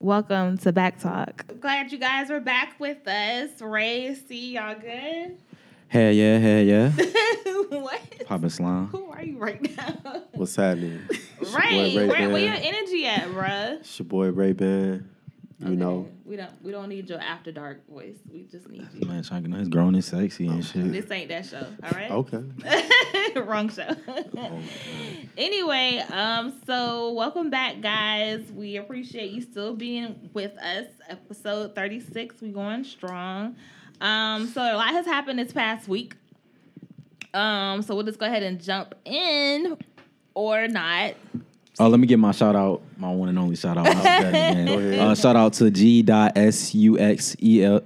Welcome to Back Talk. Glad you guys are back with us. Rhea, see y'all good? Hell yeah, hell yeah. what? Poppin' slime. Who are you right now? What's happening? It's Rhea, Rhea where, where your energy at, bruh? It's your boy Rhea Ban. You know, we don't we don't need your after dark voice. We just need you. Man, trying to get his grown and sexy and shit. This ain't that show, all right? okay. Wrong show. anyway, um, so welcome back, guys. We appreciate you still being with us. Episode 36, we going strong. Um, so a lot has happened this past week. Um, so we'll just go ahead and jump in or not. Oh, let me give my shout out, my one and only shout out. I'll do. Go ahead. Uh, shout out to G. S U X E L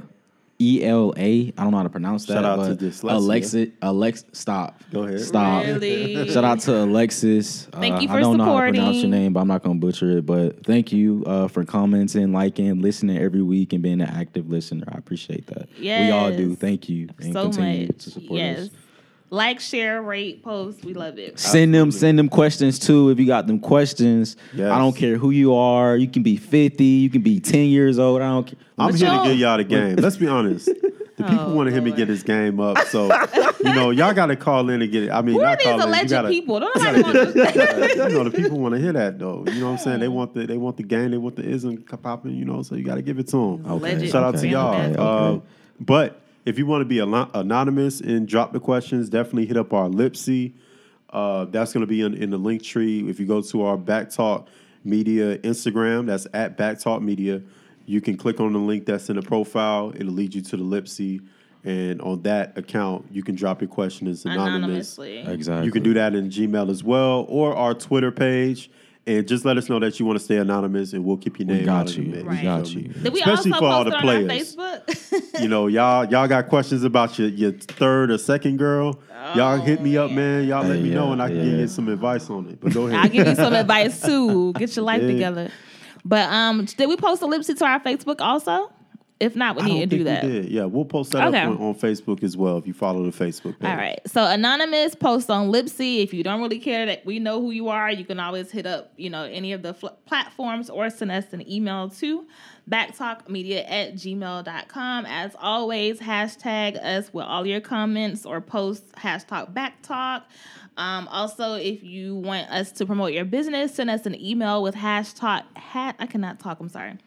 E L A. I don't know how to pronounce that. Shout out but to dyslexia. Alexis. Alex, stop. Go ahead. Stop. Really? Shout out to Alexis. Thank Uh, you for I don't know how to pronounce your name, but I'm not gonna butcher it. But thank you uh, for commenting, liking, listening every week, and being an active listener. I appreciate that. Yes. We all do. Thank you. And so continue much. to support Yes. us. Like, share, rate, post. We love it. Send them, send them questions too. If you got them questions, Yes. I don't care who you are. You can be fifty, you can be ten years old. I don't care. I'm But here y'all- to get y'all the game. Let's be honest. The people Oh, want to hear me Lord. get this game up. So, you know, y'all got to call in and get it. I mean, Who are not these call in. alleged You gotta, people? Don't you nobody gotta want get- to. you know, the people want to hear that though. You know what I'm saying? They want the they want the game. They want the ism popping. You know, so you got to give it to them. Alleged Shout out to y'all. Okay. Uh, but if you want to be anonymous and drop the questions, definitely hit up our Lipsi. Uh, that's going to be in, in the link tree. If you go to our Back Talk Media Instagram, that's at Back Talk Media. You can click on the link that's in the profile. It'll lead you to the Lipsi, and on that account, you can drop your question as anonymous. Anonymously. Exactly. You can do that in Gmail as well, or our Twitter page, and just let us know that you want to stay anonymous, and we'll keep your name. We got out of the you. mix. We got you. Did we Especially also for all the players. Facebook? You know, y'all y'all got questions about your, your third or second girl. y'all hit me up, man. Y'all let Hey, me know, and I can yeah. give you some advice on it. But go ahead. I'll give you some advice too. Get your life Yeah. together. But um, did we post a Lipsi to our Facebook also? If not, we need to do that. Yeah, we'll post that Okay. up on, on Facebook as well if you follow the Facebook page. All right. So anonymous post on Lipsi. If you don't really care that we know who you are, you can always hit up, you know, any of the fl- platforms or send us an email to backtalkmedia at gmail.com. As always, hashtag us with all your comments or posts, hashtag backtalk. Um, also, if you want us to promote your business, send us an email with hashtag hat. I cannot talk. I'm sorry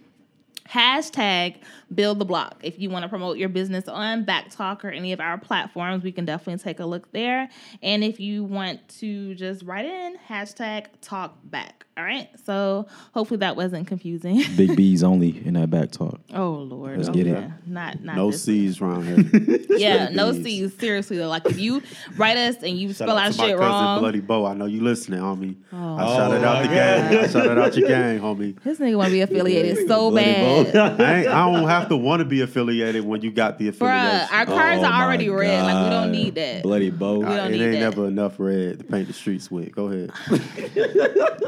hashtag build the block if you want to promote your business on backtalk or any of our platforms we can definitely take a look there and if you want to just write in hashtag talk back all right so hopefully that wasn't confusing Big B's only in that back talk. oh lord Let's okay. get it. not not No this C's around here. yeah no B's. c's seriously though like if you write us and you Shout spell out our to my shit cousin wrong Bloody Bo. I know you listening, homie. Oh. I shouted out the gang. I shouted out your gang, homie. this nigga want to be affiliated so Bloody bad I, ain't, I don't have to want to be affiliated when you got the affiliation. Bruh, our cards Oh are my already red. Like we don't need that. Bloody bow. We don't it need ain't that. never enough red to paint the streets with. Go ahead.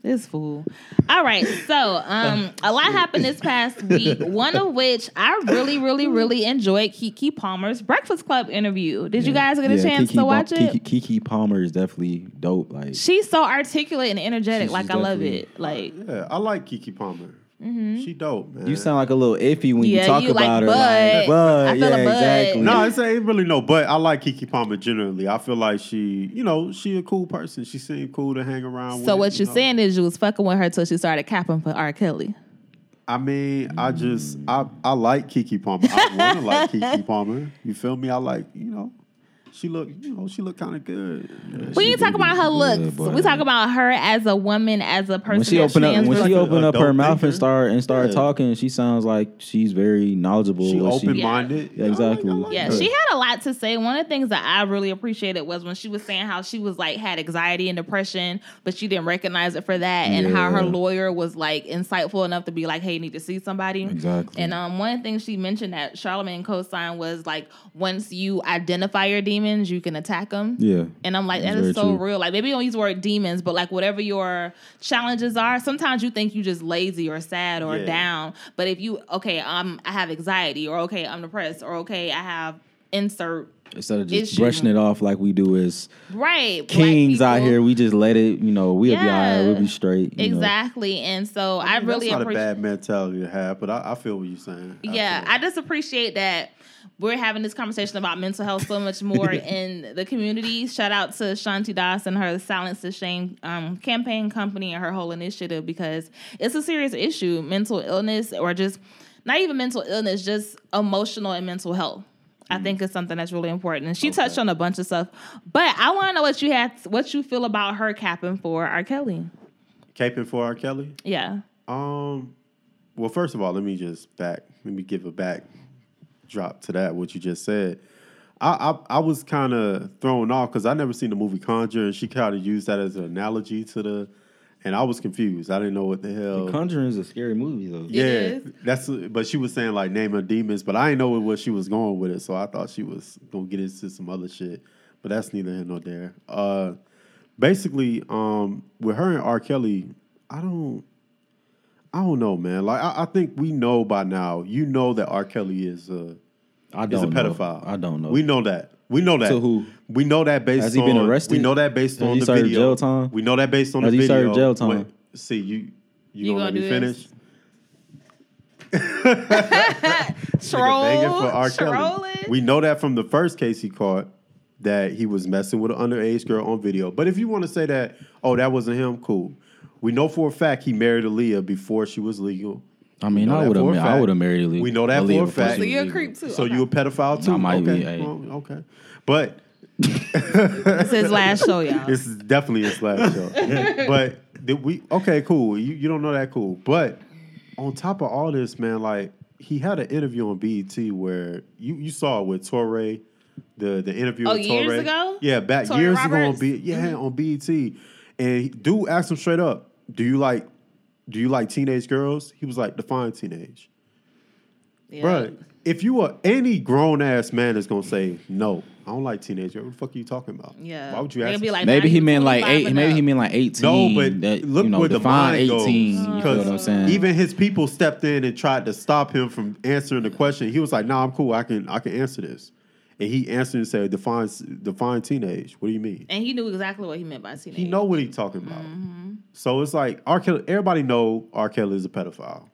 This fool. All right. So, um, a lot happened this past week. One of which I really, really, really enjoyed Keke Palmer's Breakfast Club interview. Did you guys get a Yeah, chance Keke to watch Pal- it? Keke, Keke Palmer is definitely dope. Like She's so articulate and energetic. She's like I love it. Like Yeah, I like Keke Palmer. Mm-hmm. She dope, man. you sound like a little iffy when Yeah, you talk you like about her. bud. Like, bud. I feel yeah, a bud. exactly. No, it's ain't really no, but I like Keke Palmer generally. I feel like she, you know, she a cool person. She seemed cool to hang around with. so. What you you're know. saying is you was fucking with her till she started capping for R. Kelly. I mean, I just I I like Keke Palmer. I want to like Keke Palmer. You feel me? I like you know, she looked, you know she looked kind of good. We She ain't talk do about her looks. boy. we talk about her as a woman, as a person. when she opened up when she like a up her mouth and start and start Yeah. talking, she sounds like she's very knowledgeable. She open minded. Yeah, exactly. Yeah, she had a lot to say. One of the things that I really appreciated was when she was saying how she was like had anxiety and depression, but she didn't recognize it for that, and how her lawyer was like insightful enough to be like, "Hey, you need to see somebody." Exactly. And um, one of the things she mentioned that Charlemagne co-signed was like, once you identify your demons, you can attack them. Yeah. And I'm like, That's that is so true. real. Like maybe you don't use the word demons, but like whatever your challenges are, sometimes you think you just lazy or sad or Yeah. down. But if you okay, um I have anxiety or okay, I'm depressed or okay, I have insert Instead of just issue. brushing it off like we do as right kings out here, we just let it. You know, we'll be all right. We'll be straight. you know. Exactly, and so I, I mean, really that's not a bad mentality to have, but I, I feel what you're saying. I Yeah, feel. I just appreciate that we're having this conversation about mental health so much more in the community. Shout out to Shanti Das and her Silence the Shame um, campaign company and her whole initiative because it's a serious issue. Mental illness, or just not even mental illness, just emotional and mental health. I think it's something that's really important. And she touched on a bunch of stuff, but I want to know what you had, what you feel about her capping for R. Kelly. caping for R. Kelly. Yeah, Um, well, first of all, let me just back. Let me give a back drop to that. What you just said. I I, I was kind of thrown off because I never seen the movie Conjure, and she kind of used that as an analogy to the, and I was confused. I didn't know what the hell. The Conjuring is a scary movie though. yeah, is. that's. But she was saying like naming demons, but I didn't know what she was going with it, so I thought she was gonna get into some other shit. But that's neither here nor there. Uh, basically, um, with her and R. Kelly, I don't. I don't know, man. Like I, I think we know by now. You know that R. Kelly is a I is don't a know. pedophile. I don't know. We know that. We know that. To who? We know that based Has he on. been arrested? We know that based Has on he the served video. jail time? We know that based on Has the he video. served jail time? Wait, see you. You, You gonna, let gonna me do finish? this? Nigga troll, begging for R. Kelly. trolling. We know that from the first case he caught that he was messing with an underage girl on video. But if you want to say that, oh, that wasn't him, cool. We know for a fact he married Aaliyah before she was legal. I mean, I would have. I fact. would have married Aaliyah. We know that for a Aaliyah fact. So you're a creep too. So okay. you a pedophile too? I might be, okay. hey. well, okay. But It's his last show, y'all. this is definitely his last show. but did we okay, cool. You you don't know that cool. But on top of all this, man, like he had an interview on BET where you, you saw it with Touré, the the interview Oh, with years Touré. ago? Yeah, back Touré years ago on Roberts? B yeah, mm-hmm. on BET. And he- dude asked him straight up, Do you like do you like teenage girls? He was like, define teenage. Yeah. Bruh, if you are any grown ass man is gonna say no, I don't like teenage girls. What the fuck are you talking about? Yeah. Why would you They'd ask? be like, Maybe he meant like 25 eight. Maybe up. he meant like eighteen. No, but that, look you know, where the define mind goes. eighteen. You feel what I'm uh-huh. saying? Even his people stepped in and tried to stop him from answering the question. He was like, "Nah, I'm cool. I can I can answer this." And he answered and said, "Define define teenage. What do you mean?" and he knew exactly what he meant by teenage. He know what he's talking about. Mm-hmm. So it's like R. Kelly. Everybody know R. Kelly is a pedophile.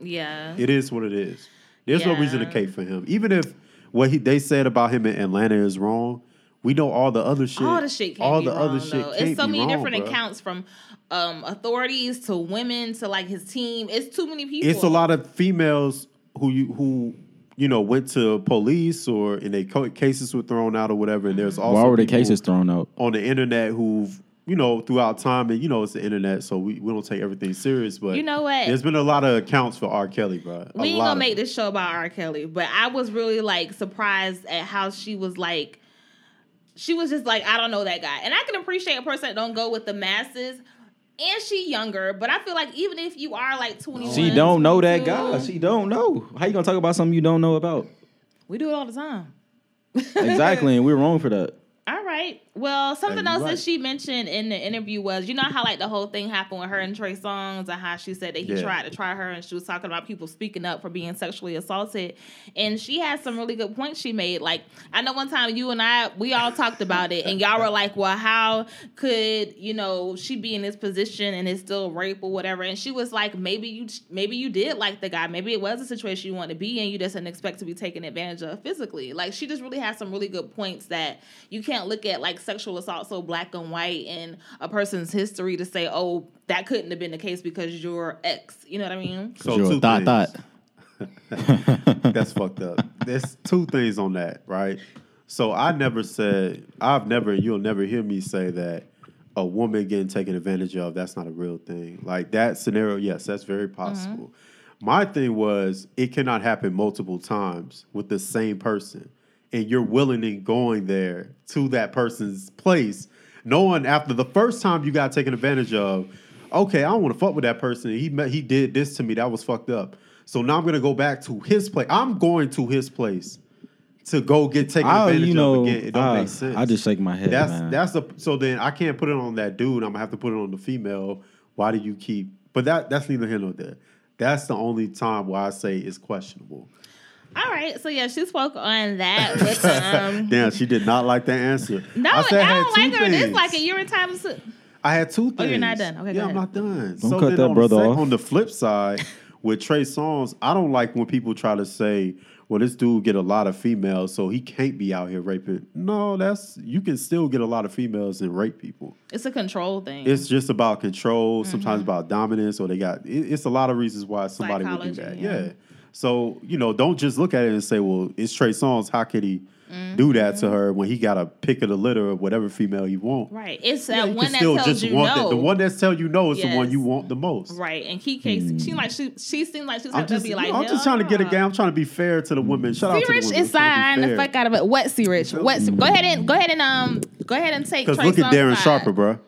Yeah. It is what it is. There's no reason to Yeah. cape for him. Even if what he they said about him in Atlanta is wrong, we know all the other shit. all the shit can't all the wrong, other shit can't It's so many wrong, different bruh. accounts from um, authorities to women to like his team. It's too many people. It's a lot of females who you who you know went to police or in their co- cases were thrown out or whatever. And there's mm-hmm. also Why were the cases thrown out? on the internet who've you know throughout time and you know it's the internet, so we, we don't take everything serious. But You know what? There's been a lot of accounts for R. Kelly, bro. we ain't gonna make this show about R. Kelly, but I was really like surprised at how she was like, she was just like, I don't know that guy, and I can appreciate a person that don't go with the masses. And she younger, but I feel like even if you are like twenty one, She don't know that guy. She don't know. How you gonna talk about something you don't know about? we do it all the time. Exactly, and we're wrong for that. All right. Well, something else that she mentioned in the interview was, you know how like the whole thing happened with her and Trey Songz and how she said that he Yeah. tried to try her and she was talking about people speaking up for being sexually assaulted. And she had some really good points she made. Like I know one time you and I we all talked about it and y'all were like, Well, how could, you know, she be in this position and it's still rape or whatever? And she was like, Maybe you maybe you did like the guy. Maybe it was a situation you want to be in, you just didn't expect to be taken advantage of physically. Like she just really has some really good points that you can't look at like sexual assault so black and white in a person's history to say, oh, that couldn't have been the case because you're X. You know what I mean? So Sure, two thought, things. thought. That's fucked up. There's two things on that, right? So I never said I've never you'll never hear me say that a woman getting taken advantage of, that's not a real thing. Like that scenario, yes, that's very mm-hmm. possible. My thing was it cannot happen multiple times with the same person. And you're willing and going there to that person's place, knowing after the first time you got taken advantage of, okay, I don't want to fuck with that person. He met, he did this to me. That was fucked up. So now I'm gonna go back to his place. I'm going to his place to go get taken I, advantage you know, of again. It don't I, make sense. I just shake my head, that's man. that's a so then I can't put it on that dude. I'm gonna have to put it on the female. Why do you keep? But that that's neither here nor there. That's the only time where I say it's questionable. All right, so yeah, she spoke on that. With, um, Damn, she did not like that answer. no, I, said had don't two like her. This things. like a year in time. So, I had two things. Oh, you're not done. Okay, go yeah, I'm not done. Don't so cut that on brother the, off. On the flip side, with Trey Songz, I don't like when people try to say, "Well, this dude get a lot of females, so he can't be out here raping." No, that's you can still get a lot of females and rape people. it's a control thing. It's just about control, Mm-hmm. sometimes about dominance, or they got. It, it's a lot of reasons why somebody would do that. yeah. Yeah. So you know, don't just look at it and say, "Well, it's Trey Songz. How could he Mm-hmm. do that to her when he got a pick of the litter of whatever female he want?" right. It's Yeah, that you one can that still tells just you want no. the, the one that's tell you no is the one you want the most. Right, and Keke Hmm. seemed like she she seemed like she was I'm having just, to be like, I'm just trying to get a game. I'm trying to be fair to the women. Shout out to the C-Rich women. is fine the fuck out of it. What C-Rich? What? Go ahead and go ahead and um go ahead and take. Because look at Darren side. Sharper, bro.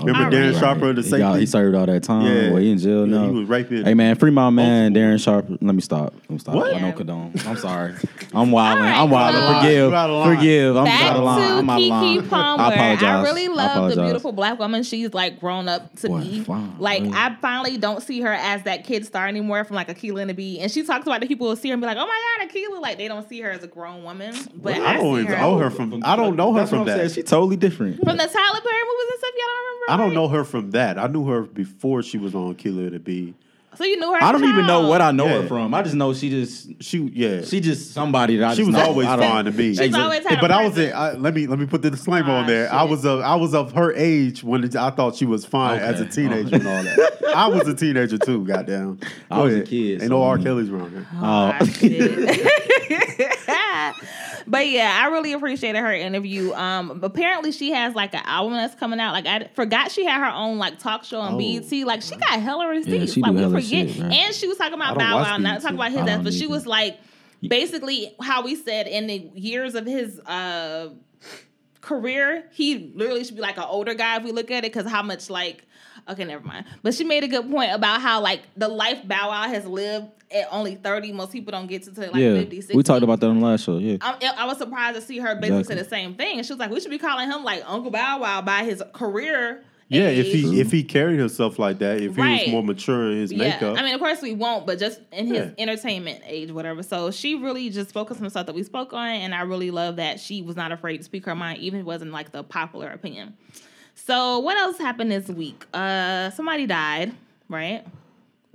Remember Alright. Darren Sharper, the he, safety? got, he served all that time. Yeah. Well, he in jail Yeah, now. he was raping Hey man, free my man multiple- Darren Sharp. Let me stop. Let me stop. What? I don't condone. I'm sorry. I'm wilding. Alright, I'm wilding. so- Forgive. You out of line. Forgive. I'm Back out of line. I'm out of Keke line. Palmer. I apologize. I really I love the beautiful black woman she's like grown up to Boy, be. fine. Like Yeah. I finally don't see her as that kid star anymore from like Akeelah and the Bee. And she talks about the people who see her and be like, "Oh my god, Akeelah!" Like they don't see her as a grown woman. But I I, don't even know her from. I don't know her That's from that. She totally different. from the Tyler Perry movies and stuff. Y'all don't remember? I don't know her from that. I knew her before she was on Killer to Be. So you knew her. I don't even know what I know Yeah. her from. I just know she just She yeah. she just somebody that I she just was know. always I don't- fine to me. She's always had a but I was presence. I, let me let me put the disclaimer Ah, on there. I shit. was of I was of her age when it- I thought she was fine Okay. as a teenager and all that. I was a teenager too. Goddamn. I Go was a ahead. kid, Ain't so, no R. mm. Kelly's around here. Oh, Oh. shit. but yeah, I really appreciated her interview. Um, apparently she has like an album that's coming out. Like I forgot she had her own like talk show on Oh. BET. Like she got hella receipts. she like we forget. shit, and she was talking about Bow Wow, not talking about his ass, but she was like basically how we said in the years of his uh career, he literally should be like an older guy if we look at it, because how much like okay, never mind. But she made a good point about how like the life Bow Wow has lived at only 30. Most people don't get to till like yeah, 50, 60. we talked about that on the last show. Yeah, I, I was surprised to see her basically Exactly. say the same thing. And she was like, we should be calling him like Uncle Bow Wow by his career. Yeah, if age. he if he carried himself like that, if he was more mature in his makeup. I mean, of course we won't, but just in his Yeah. entertainment age, whatever. So she really just focused on the stuff that we spoke on, and I really love that she was not afraid to speak her mind, even if it wasn't like the popular opinion. So what else happened this week? Uh, somebody died, right?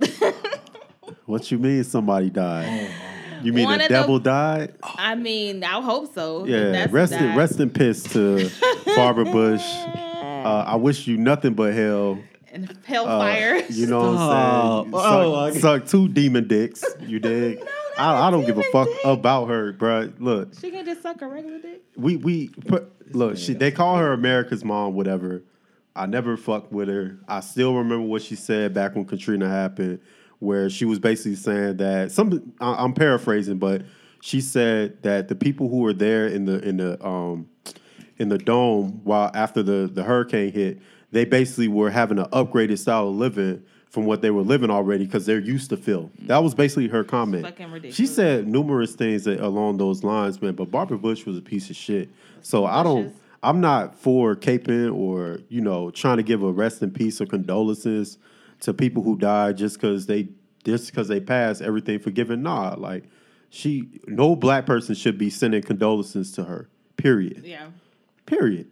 what you mean somebody died? You mean One the of the- devil died? I mean, I hope so. Yeah, that's rest in rest in peace to Barbara Bush. Uh, I wish you nothing but hell. and Uh, hellfire. you know what I'm saying? Stop. Suck, Oh, suck two demon dicks. You dig? I, I don't give a fuck dick. about her, bruh. Look, she can just suck a regular dick. we we put look. She they call her America's mom, whatever. I never fucked with her. I still remember what she said back when Katrina happened, where she was basically saying that some. I- I'm paraphrasing, but she said that the people who were there in the in the um in the dome while after the the hurricane hit, they basically were having an upgraded style of living from what they were living already because they're used to film. That was basically her comment. She said numerous things that, along those lines, man. But Barbara Bush was a piece of shit. So I don't. I'm not for caping or you know trying to give a rest in peace or condolences to people who died just because they just because they passed everything forgiven. Nah, like she, no black person should be sending condolences to her. Period. Yeah. Period.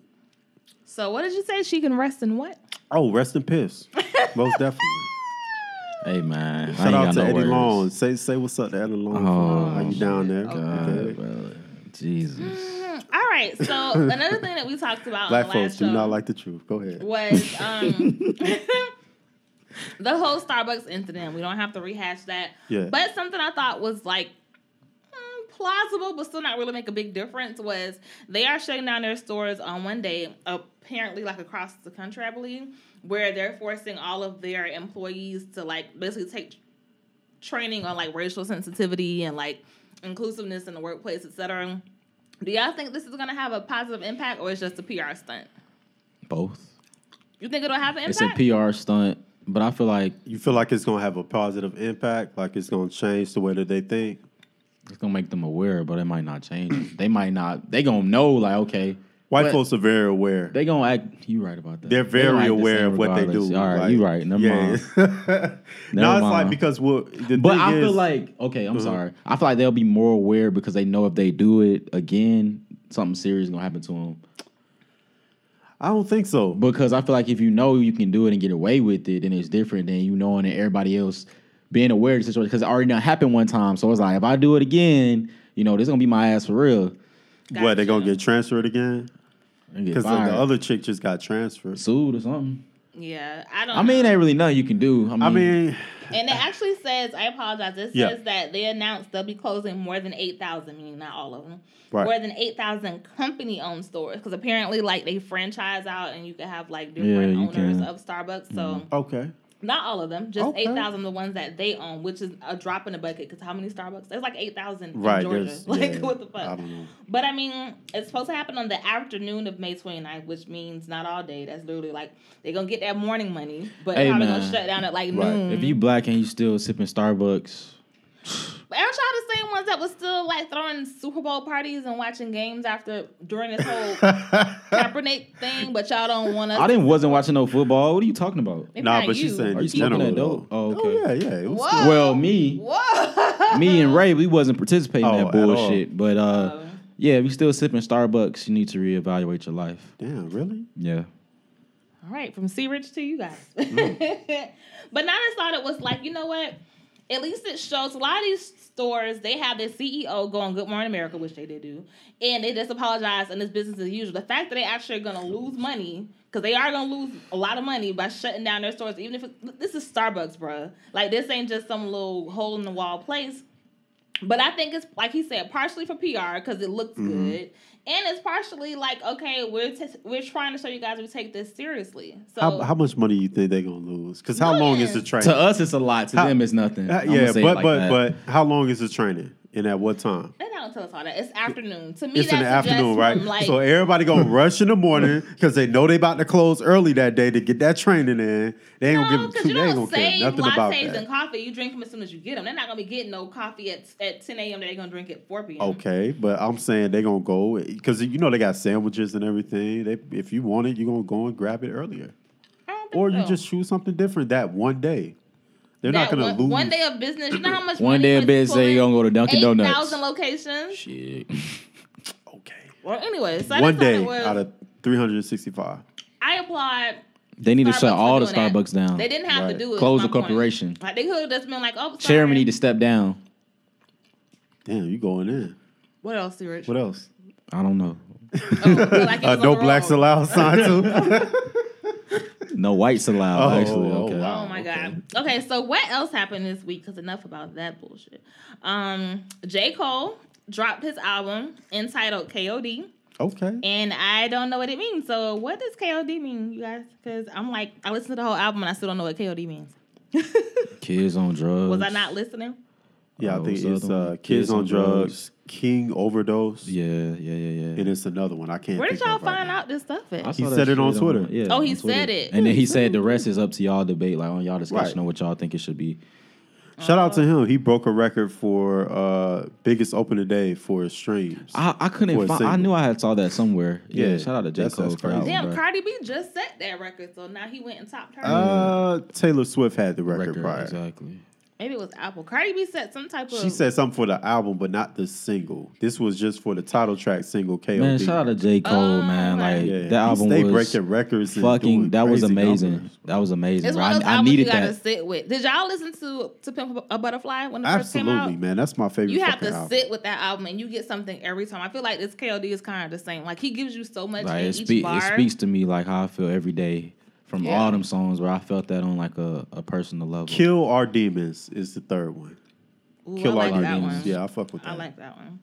So what did you say? She can rest in what? Oh, rest in piss. Most definitely. hey man, I Shout ain't out got to no Eddie words. Long. Say say what's up to Eddie Long. Oh, How you down there? God, Okay. bro. Jesus. All right. So another thing that we talked about Black on the last folks do not like the truth. Go ahead. was um, the whole Starbucks incident. We don't have to rehash that. Yeah. But something I thought was like mm, plausible, but still not really make a big difference was they are shutting down their stores on one day, apparently like across the country, I believe, where they're forcing all of their employees to like basically take training on like racial sensitivity and like inclusiveness in the workplace, etc. Do y'all think this is gonna have a positive impact or it's just a PR stunt? Both. You think it'll have an impact? It's a? PR stunt, but I feel like You feel like it's gonna have a positive impact, like it's gonna change the way that they think. it's gonna make them aware, but it might not change. it. They might not. They gonna know like okay, White But- folks are very aware. They gonna act. You right about that. They're They gonna very act the aware same of what they regardless. do. All right, you right. Never mind. no, Never it's like mind. because well, the But thing I feel is- like okay, I'm Uh-huh. sorry. I feel like they'll be more aware because they know if they do it again, something serious is gonna happen to them. I don't think so. Because I feel like if you know you can do it and get away with it, then it's different than you knowing that everybody else being aware of the situation. Because it already done happened one time, so it's like if I do it again, you know, this is gonna be my ass for real. what they gonna get transferred again? Because the, the other chick just got transferred. sued or something. Yeah, I don't. I mean, know. ain't really nothing you can do. I mean, I mean, And it actually says, I apologize. It Yeah. says that they announced they'll be closing more than eight thousand, meaning not all of them, Right. more than eight thousand company-owned stores because apparently, like they franchise out and you can have like different you owners can. Mm-hmm. of Starbucks. So okay. Not all of them, just Okay. eight thousand the ones that they own, which is a drop in the bucket. Because how many Starbucks? There's like eight thousand Right. in Georgia. Like yeah, what the fuck? I don't know. But I mean, it's supposed to happen on the afternoon of May 29th, which means not all day. That's literally like they're gonna get that morning money, but Hey, probably man. gonna shut down at like Right. noon. if you black and you still sipping Starbucks, aren't y'all the same ones that was still like throwing Super Bowl parties and watching games after during this whole Kaepernick thing? But y'all don't want us. I didn't wasn't watching no football. What are you talking about? Maybe Nah, not but she's saying Are you smoking general. that dope? though. Oh, okay. yeah, yeah. It was Whoa. still- Well, me, Whoa. me and Rhea, we wasn't participating in Oh, that at all. bullshit. But uh, Oh. yeah, we still sipping Starbucks. You need to reevaluate your life. Damn, really? Yeah. All right, from C Rich to you guys. Mm. but now I thought it was like, you know what? At least it shows a lot of these stores, they have their CEO go on Good Morning America, which they did do, and they just apologize and it's business as usual. The fact that they actually are going to lose money, because they are going to lose a lot of money by shutting down their stores, even if it, this is Starbucks, bruh. Like, this ain't just some little hole in the wall place. But I think it's like he said, partially for PR because it looks Mm-hmm. good, and it's partially like okay, we're t- we're trying to show you guys we take this seriously. So How, how much money do you think they're gonna lose? Because how long is the Millions. training? To us, it's a lot. To How- them, it's nothing. Uh, yeah, say it but like but that. but how long is the training? And at what time? they don't tell us all that. It's afternoon. To me, It's in the that afternoon, right? Like, so everybody gonna rush in the morning because they know they about to close early that day to get that training in. They ain't no, gonna give because two. They ain't gonna care nothing about lattes and that. coffee. You drink them as soon as you get them. They're not gonna be getting no coffee at at 10 a.m. They're gonna drink at 4 p.m. Okay, but I'm saying they gonna go because you know they got sandwiches and everything. They if you want it, you are gonna go and grab it earlier, I don't think or you just choose something different that one day. They're not gonna one, lose. one day of business. You know how much One money day of business, they pulling gonna go to Dunkin' Donuts. 8,000 locations. Shit. Okay, Well, anyway, so I one just day was, out of 365. I applaud They need to shut all the doing that. Starbucks down. They didn't have Right. to do it. Close the my point. corporation. Like they could have just been like, "Oh, sorry. Chairman need to step down. Damn, you going in? What else, Rich? What else? I don't know. Oh, like Uh, no blacks road. allowed sign too. No whites allowed. Oh, actually, oh, okay. wow. Oh my Okay. god. Okay, so what else happened this week? Because enough about that bullshit. Um, J. Cole dropped his album entitled KOD, okay. and I don't know what it means. So what does KOD mean, you guys? Because I'm like, I listened to the whole album and I still don't know what KOD means. Kids on drugs. Was I not listening? Yeah, I Oh, think it's uh, Kids on Drugs, Drugs. King Overdose, Yeah, yeah, yeah, yeah. and it's another one. I can't. Where did think y'all of right find now. out this stuff at? I He said it on shit Twitter. yeah, Oh, he Twitter. said it. And then he said the rest is up to y'all debate, like on y'all discussion Right. on what y'all think it should be. Shout out to him. He broke a record for uh, biggest opening day for streams. I, I couldn't find. I knew I had saw that somewhere. Yeah, Yeah, shout out to J that's- Cole that's crazy. Damn, bro. Cardi B just set that record, so now he went and topped her. uh, Taylor Swift had the record, Record, prior. exactly. Maybe it was Apple. Cardi B set some type of. She said something for the album, but not the single. This was just for the title track single. KOD. Man, shout out to J Cole, Oh, man. Like Yeah, that album stayed was breaking records. fucking. doing That was amazing. numbers. That was amazing. It's one of those I albums needed you gotta that. sit with. Did y'all listen to to Pimp a Butterfly when it first came out? Absolutely, man. That's my favorite. You have to album. sit with that album and you get something every time. I feel like this KOD is kind of the same. Like he gives you so much Like in it, each spe- bar. it speaks to me like how I feel every day from Yeah. all them songs where I felt that on like a, a personal level. Kill Our Demons is the third one. Ooh, Kill I Our like that Demons. one. Yeah, I fuck with that. I like that one.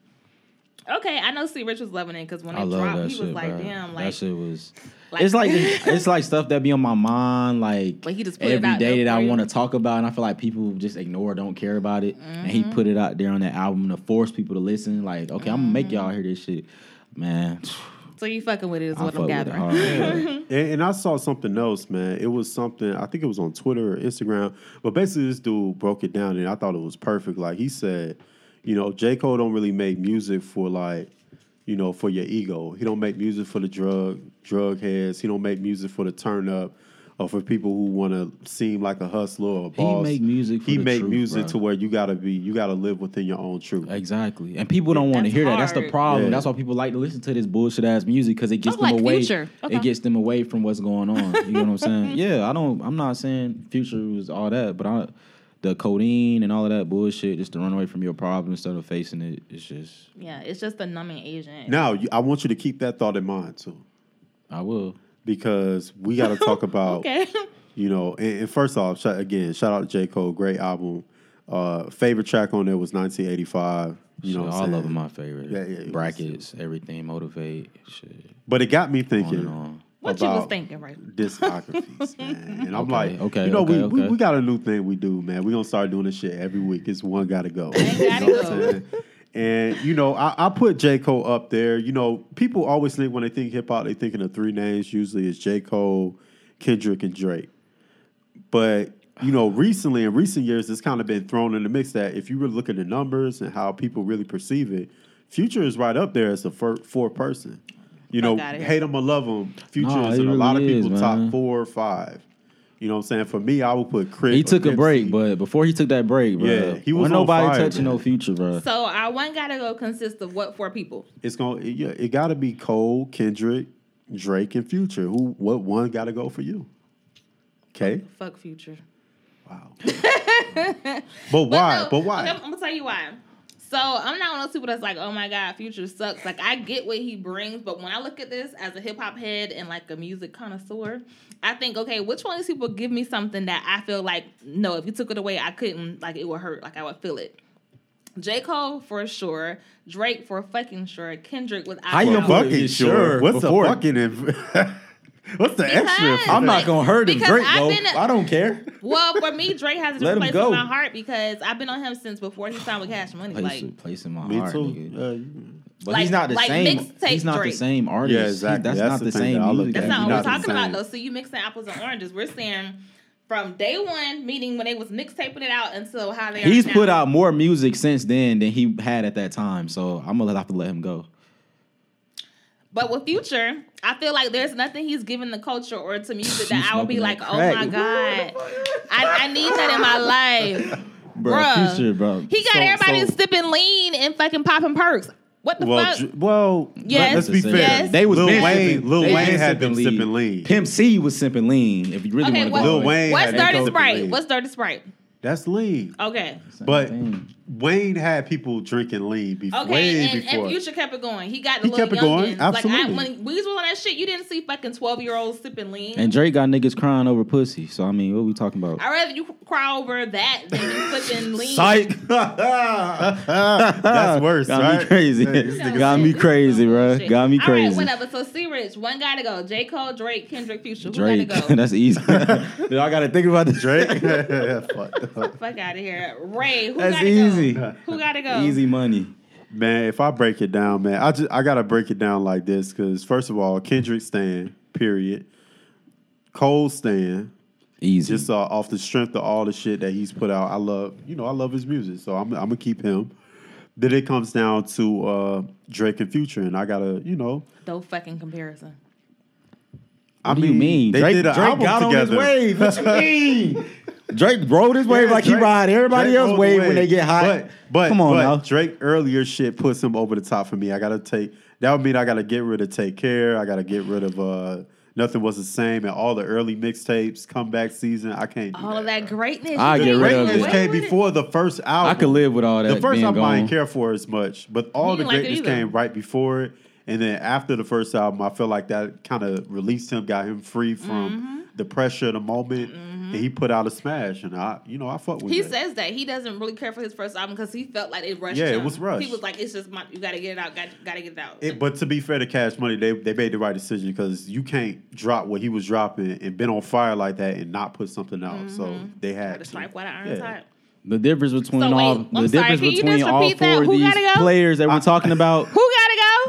Okay, I know C Rich was loving it because when I it love dropped, that he shit, was like, bro. "Damn, like, that shit was. like- it's like it's like stuff that be on my mind, like Like, he just put it out day that I want to talk about, and I feel like people just ignore, don't care about it, and he Mm-hmm. put it out there on that album to force people to listen. Like, okay, I'm gonna make Mm-hmm. y'all hear this shit, man. So you fucking with it is I what fuck I'm gathering." And, and I saw something else, man. It was something I think it was on Twitter or Instagram, but basically this dude broke it down, and I thought it was perfect. Like he said, you know, J Cole don't really make music for like, you know, for your ego. He don't make music for the drug drug heads. He don't make music for the turn up or for people who want to seem like a hustler or a He make music for he the make truth, music bro. to where you gotta be, you gotta live within your own truth. Exactly, and people don't want to That's hear that. That's the problem. Yeah. That's why people like to listen to this bullshit ass music because it gets Oh, them like away. Okay. It gets them away from what's going on. You know what I'm saying? yeah, I don't. I'm not saying Future was all that, but I, the codeine and all of that bullshit just to run away from your problem instead of facing it. It's just Yeah, it's just a numbing agent. Now, you, I want you to keep that thought in mind too, I will. Because we got to talk about okay. You know, and, and first off, sh- again, shout out to J. Cole, great album. Uh, favorite track on there was 1985. You know, Shit, what I'm all saying? of them my favorite. Yeah, yeah, it was- Brackets, everything, motivate, shit. But it got me thinking and on. What you was thinking, right? Now. Discographies, man. And I'm Okay, like, okay, you know, we, okay, we okay. we got a new thing we do, man. We're gonna start doing this shit every week. It's one gotta go. Ain't gotta You know what go. I'm saying? And you know, I, I put J. Cole up there. You know, people always think when they think hip hop, they thinking of three names. Usually it's J. Cole, Kendrick, and Drake. But you know, recently in recent years, it's kind of been thrown in the mix that if you really look at the numbers and how people really perceive it, Future is right up there as the fir- fourth person. You know, Fuck outta here. hate him or love him, Future Nah, is it in a lot of really people's top four or five. You know what I'm saying? For me, I would put Chris. He took a break, but before he took that break, bro, Yeah, he was nobody fire, touching man. no future, bro. So our one gotta go consists of what four people? it's gonna it, yeah, it got to be Cole, Kendrick, Drake, and Future. Who? What one got to go for you? Okay. Fuck future. Wow. but why? no, but why? I'm gonna tell you why. So I'm not one of those people that's like, oh my god, Future sucks. Like I get what he brings, but when I look at this as a hip hop head and like a music connoisseur, I think, okay, which one of these people give me something that I feel like, no, if you took it away, I couldn't, like it would hurt, like I would feel it. J. Cole for sure, Drake for fucking sure, Kendrick without How you doubt. gonna put- fucking Sure, sure. What's the fucking? Inv- What's the extra? I'm not gonna hurt him. Drake I've been- I don't care. Well, for me, Drake has a Let him different place go. in my heart because I've been on him since before he signed with Cash Money. Place, Like, place in my Me heart, too. nigga. Uh, But Like- he's not the like same. He's not Drake. the same artist. Yeah, He- exactly. that's, That's not the the, same that music. That's not you're what we're not the talking about though. So you mixing apples and oranges. We're saying from day one, meaning when they was mixtaping it out until how they He's are now. put out more music since then than he had at that time. So I'm gonna have to let him go. But with Future, I feel like there's nothing he's given the culture or to music that I would be smoking like, that oh my god, I, I need that in my life. Bro, Bruh. future, bro. He got So- everybody so- sipping lean and fucking popping perks. What the well, fuck? Dr- well. Yes. Let's be fair. Yes. They was Lil Wayne. sipping- Lil they Wayne been had them sipping lean. Pimp C was sipping lean. If you really okay, want to what, go. Lil. Wayne what's Dirty Sprite? What's Dirty Sprite? That's lean. Okay. Same But thing. Wayne had people drinking lean before. Okay, way and, before. and Future kept it going. He got the He little kept it going, youngins. Like I, absolutely. when we was on that shit, you didn't see fucking twelve year olds sipping lean. And Drake got niggas crying over pussy. So I mean, what are we talking about? I'd rather you cry over that than you flipping lean. Psych. That's worse, Got right? me crazy. Yeah, Got me crazy, bro. Got me crazy. right, whatever. So C Rich, one guy to go. J. Cole, Drake, Kendrick, Future. Who Drake. gotta go? That's easy. Dude, I gotta think about the Drake. Fuck. Fuck out of here. Rhea, who That's gotta easy. go? Who gotta go? Easy money. Man, if I break it down, man, I just I gotta break it down like this because first of all, Kendrick Stan, period. Cole Stan, Easy. just uh, off the strength of all the shit that he's put out. I love, you know, I love his music, so I'm, I'm gonna keep him. Then it comes down to uh, Drake and Future, and I gotta, you know, No fucking comparison. I what do you mean? they Drake, did an Drake album got together. on his wave. What you mean? Drake rode his wave Yeah, like Drake- he ride everybody Drake else rode the wave when they get hot. But, but come on but now. Drake earlier shit puts him over the top for me. I gotta take that would mean I gotta get rid of Take Care. I gotta get rid of uh Nothing Was the Same and all the early mixtapes, comeback season. I can't do All of that greatness. I get can't rid of it. greatness came before the first album. I could live with all that. The first album I didn't care for as much, but all the didn't like greatness came right before it. And then after the first album, I felt like that kind of released him, got him free from Mm-hmm. the pressure of the moment, and he put out a smash. And I, you know, I fuck with He that. says that he doesn't really care for his first album because he felt like it rushed. Yeah, it was rushed. He was like, "It's just my, you got to get it out, got to get it out." It, but to be fair to Cash Money, they they made the right decision because you can't drop what he was dropping and been on fire like that and not put something out. So mm-hmm. they had got to to. strike while the iron's Yeah. hot. The difference between So wait, all I'm the sorry, difference between all four that? of Who these go? players that we're talking about, Who gotta go?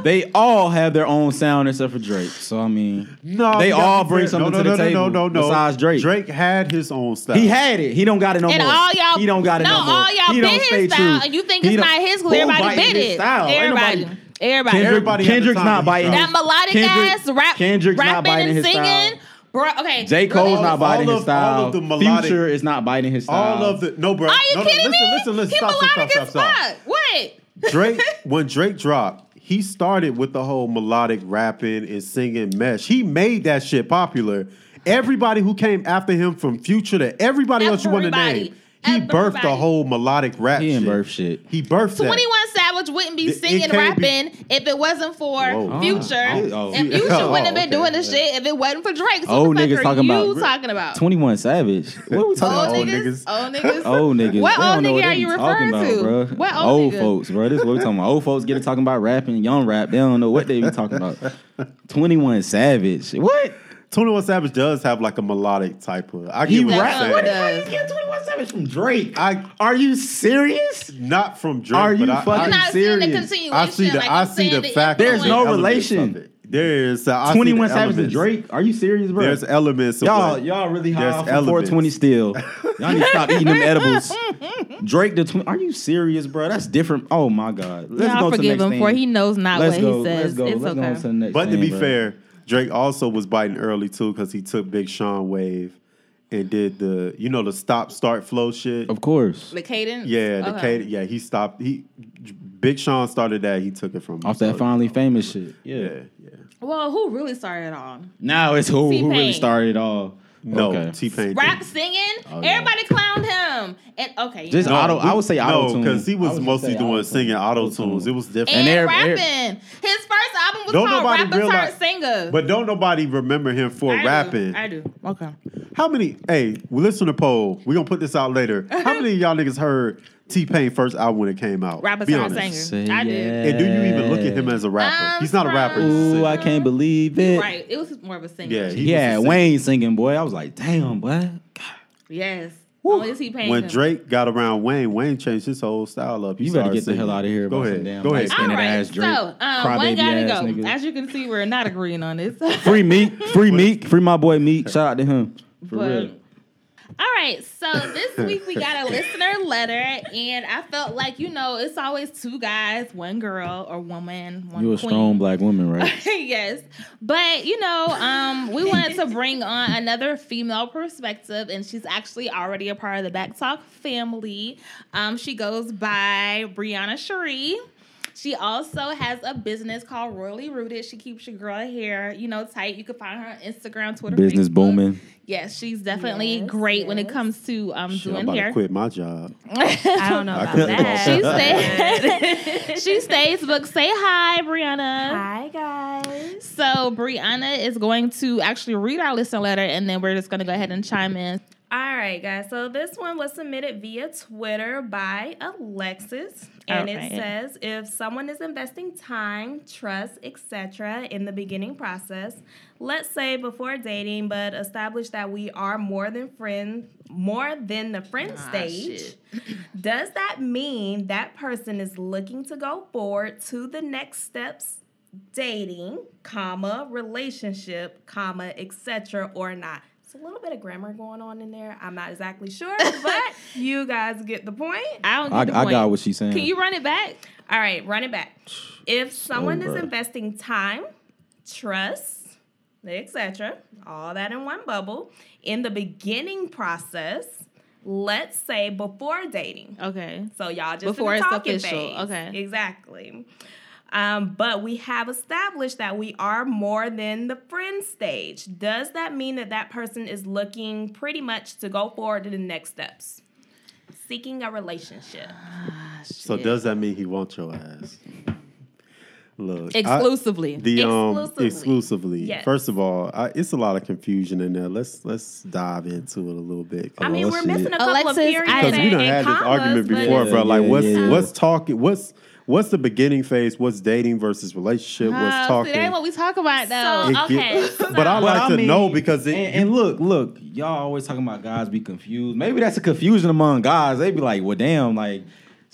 They all have their own sound except for Drake. So I mean, No, they you all bring something no, to no, the no, table. No, no, no. Besides Drake, Drake had his own style. he had it. He don't got it no And more. all y'all- he don't got it no, no more. all y'all he bit don't his stay style, true. and you think He it's don't- not his 'cause Who everybody bit his it? Style? Ain't Everybody. Everybody. Kendrick, Everybody Kendrick's not biting. that melodic Kendrick- ass rap, Kendrick's not rapping biting and his singing. style. Bro, okay. J. Cole's really? not biting all his style. the melodic- Future is not biting his style. All of the no, bro. Are you no, no, kidding listen, me? Listen, listen, he stop, stop, melodic stop, as stop, stop. What? Drake, when Drake dropped, he started with the whole melodic rapping and singing mesh. He made that shit popular. Everybody who came after him from Future to everybody else you want to name, he birthed Everybody. the whole melodic rap He didn't shit. birth shit. He birthed that. 21 Savage wouldn't be It- it singing, can't be- rapping if it wasn't for Whoa. Ah. Future. Oh, oh, and. Future Oh, wouldn't have been okay. doing this shit if it wasn't for Drake. So Old what the niggas fuck talking you about- talking about? Twenty One Savage. What are we talking Old about? old niggas? niggas. Old niggas? Old niggas. What They old nigga what are you talking referring about, to? Bro. What old old nigga? folks, bro. This is what we talking about. Old folks get to talking about rapping, young rap. They don't know what they be talking about. Twenty One Savage. What? 21 Savage does have like a melodic type of. I He get what you're rap. saying. What the does. fuck you get Twenty One Savage from Drake? I Are you serious? not from Drake. Are you but fucking I'm I, not seeing the serious. I see the like I see saying the fact. There's no relation. There is. uh, I see Twenty the Savage and elements. Drake? Are you serious, bro? There's elements. Of Y'all, what- y'all really high There's off of elements. 420 still. Y'all need to stop eating them edibles. Drake the twin. Are you serious, bro? That's different. Oh my god. Let's Y'all go to the forgive next him for he knows not Let's what go. he says. Let's go. It's Let's go okay. on to the next But to be bro. fair, Drake also was biting early too because he took Big Sean wave and did the you know the stop start flow shit. of course, The cadence? Yeah, the Okay. cadence. Yeah, he stopped. He Big Sean started that. He took it from off that So, finally famous shit. Yeah, Yeah. yeah. Well, who really started it all? Now it's who, who T-Pain. really started it all. No, Okay. T Pain. Rap singing? Oh, yeah. Everybody clowned him. And okay. Just know. auto. I would say auto No, tune because he I was mostly doing auto-tune. singing auto tunes. It was different. and every- rapping. His first album was Don't called nobody Rapper realize- Turned Singer. But don't nobody remember him for I do. rapping. I do. Okay. How many? Hey, we listen to poll. We gonna put this out later. How many of y'all niggas heard T Pain first album when it came out? Rapper Be Turned honest. Singer. Say I did. yeah. And do you even look at him as a rapper? I'm He's not a rapper. from- he's a Ooh, singer. I can't believe it. Right. It was more of a singer. Yeah, he- He was a singer. Wayne singing, boy. I was like, damn, boy. Yes. Woo. Only T Pain. When Drake got around Wayne, Wayne changed his whole style up. He You better started get the singing. hell out of here. Go about some ahead. Damn Go ahead. light-skinned All right. ass So, Drake. um, one Crybaby gotta ass go. nigga. As you can see, we're not agreeing on this. Free Meek, free Meek, free my boy Meek. Shout out to him. For But- real. All right, so this week we got a listener letter, and I felt like you know it's always two guys, one girl or woman, one You a strong black woman, right? yes, but you know, um, we wanted to bring on another female perspective, and she's actually already a part of the Back Talk family. Um, she goes by Briana Sheree. She also has a business called Royally Rooted. She keeps your girl hair, you know, tight. You can find her on Instagram, Twitter, Business Facebook. booming. Yes, she's definitely Yes, great when it comes to um Shit, I'm doing about hair. to quit my job. I don't know I about that. She stays. she stays. Book. Say hi, Briana. Hi guys. So Briana is going to actually read our listener letter, and then we're just going to go ahead and chime in. All right, guys. So this one was submitted via Twitter by Alexis, and right. it says if someone is investing time, trust, etc. in the beginning process, let's say before dating, but establish that we are more than friends, more than the friend Ah, stage. Does that mean that person is looking to go forward to the next steps? dating, comma, relationship, comma, etc. or not. It's a little bit of grammar going on in there. I'm not exactly sure, but you guys get the point. I don't get I, the I point. got what she's saying. Can you run it back? All right, run it back. If someone is oh, investing time, trust, etc., all that in one bubble, in the beginning process, let's say before dating, Okay. So y'all just Before in the it's talking official, phase. okay. Exactly. Um, but we have established that we are more than the friend stage. Does that mean that that person is looking pretty much to go forward to the next steps? Seeking a relationship. So does that mean he wants your ass? Look, I- Exclusively. the um Exclusively. exclusively. Yes. First of all, I, it's a lot of confusion in there. Let's let's dive into it a little bit. I mean, we're shit. missing a couple Alexis, of periods because we and, done and had this argument before, it's- bro. Like, yeah, what's yeah. what's talking? What's what's the beginning phase? What's dating versus relationship? Oh, what's see, talking? that ain't what we talk about though. So- It get- Okay, so- but I Well, like I to mean, know because it, and, and look, look, y'all always talking about guys be confused. Maybe that's a confusion among guys. They be like, well, damn, like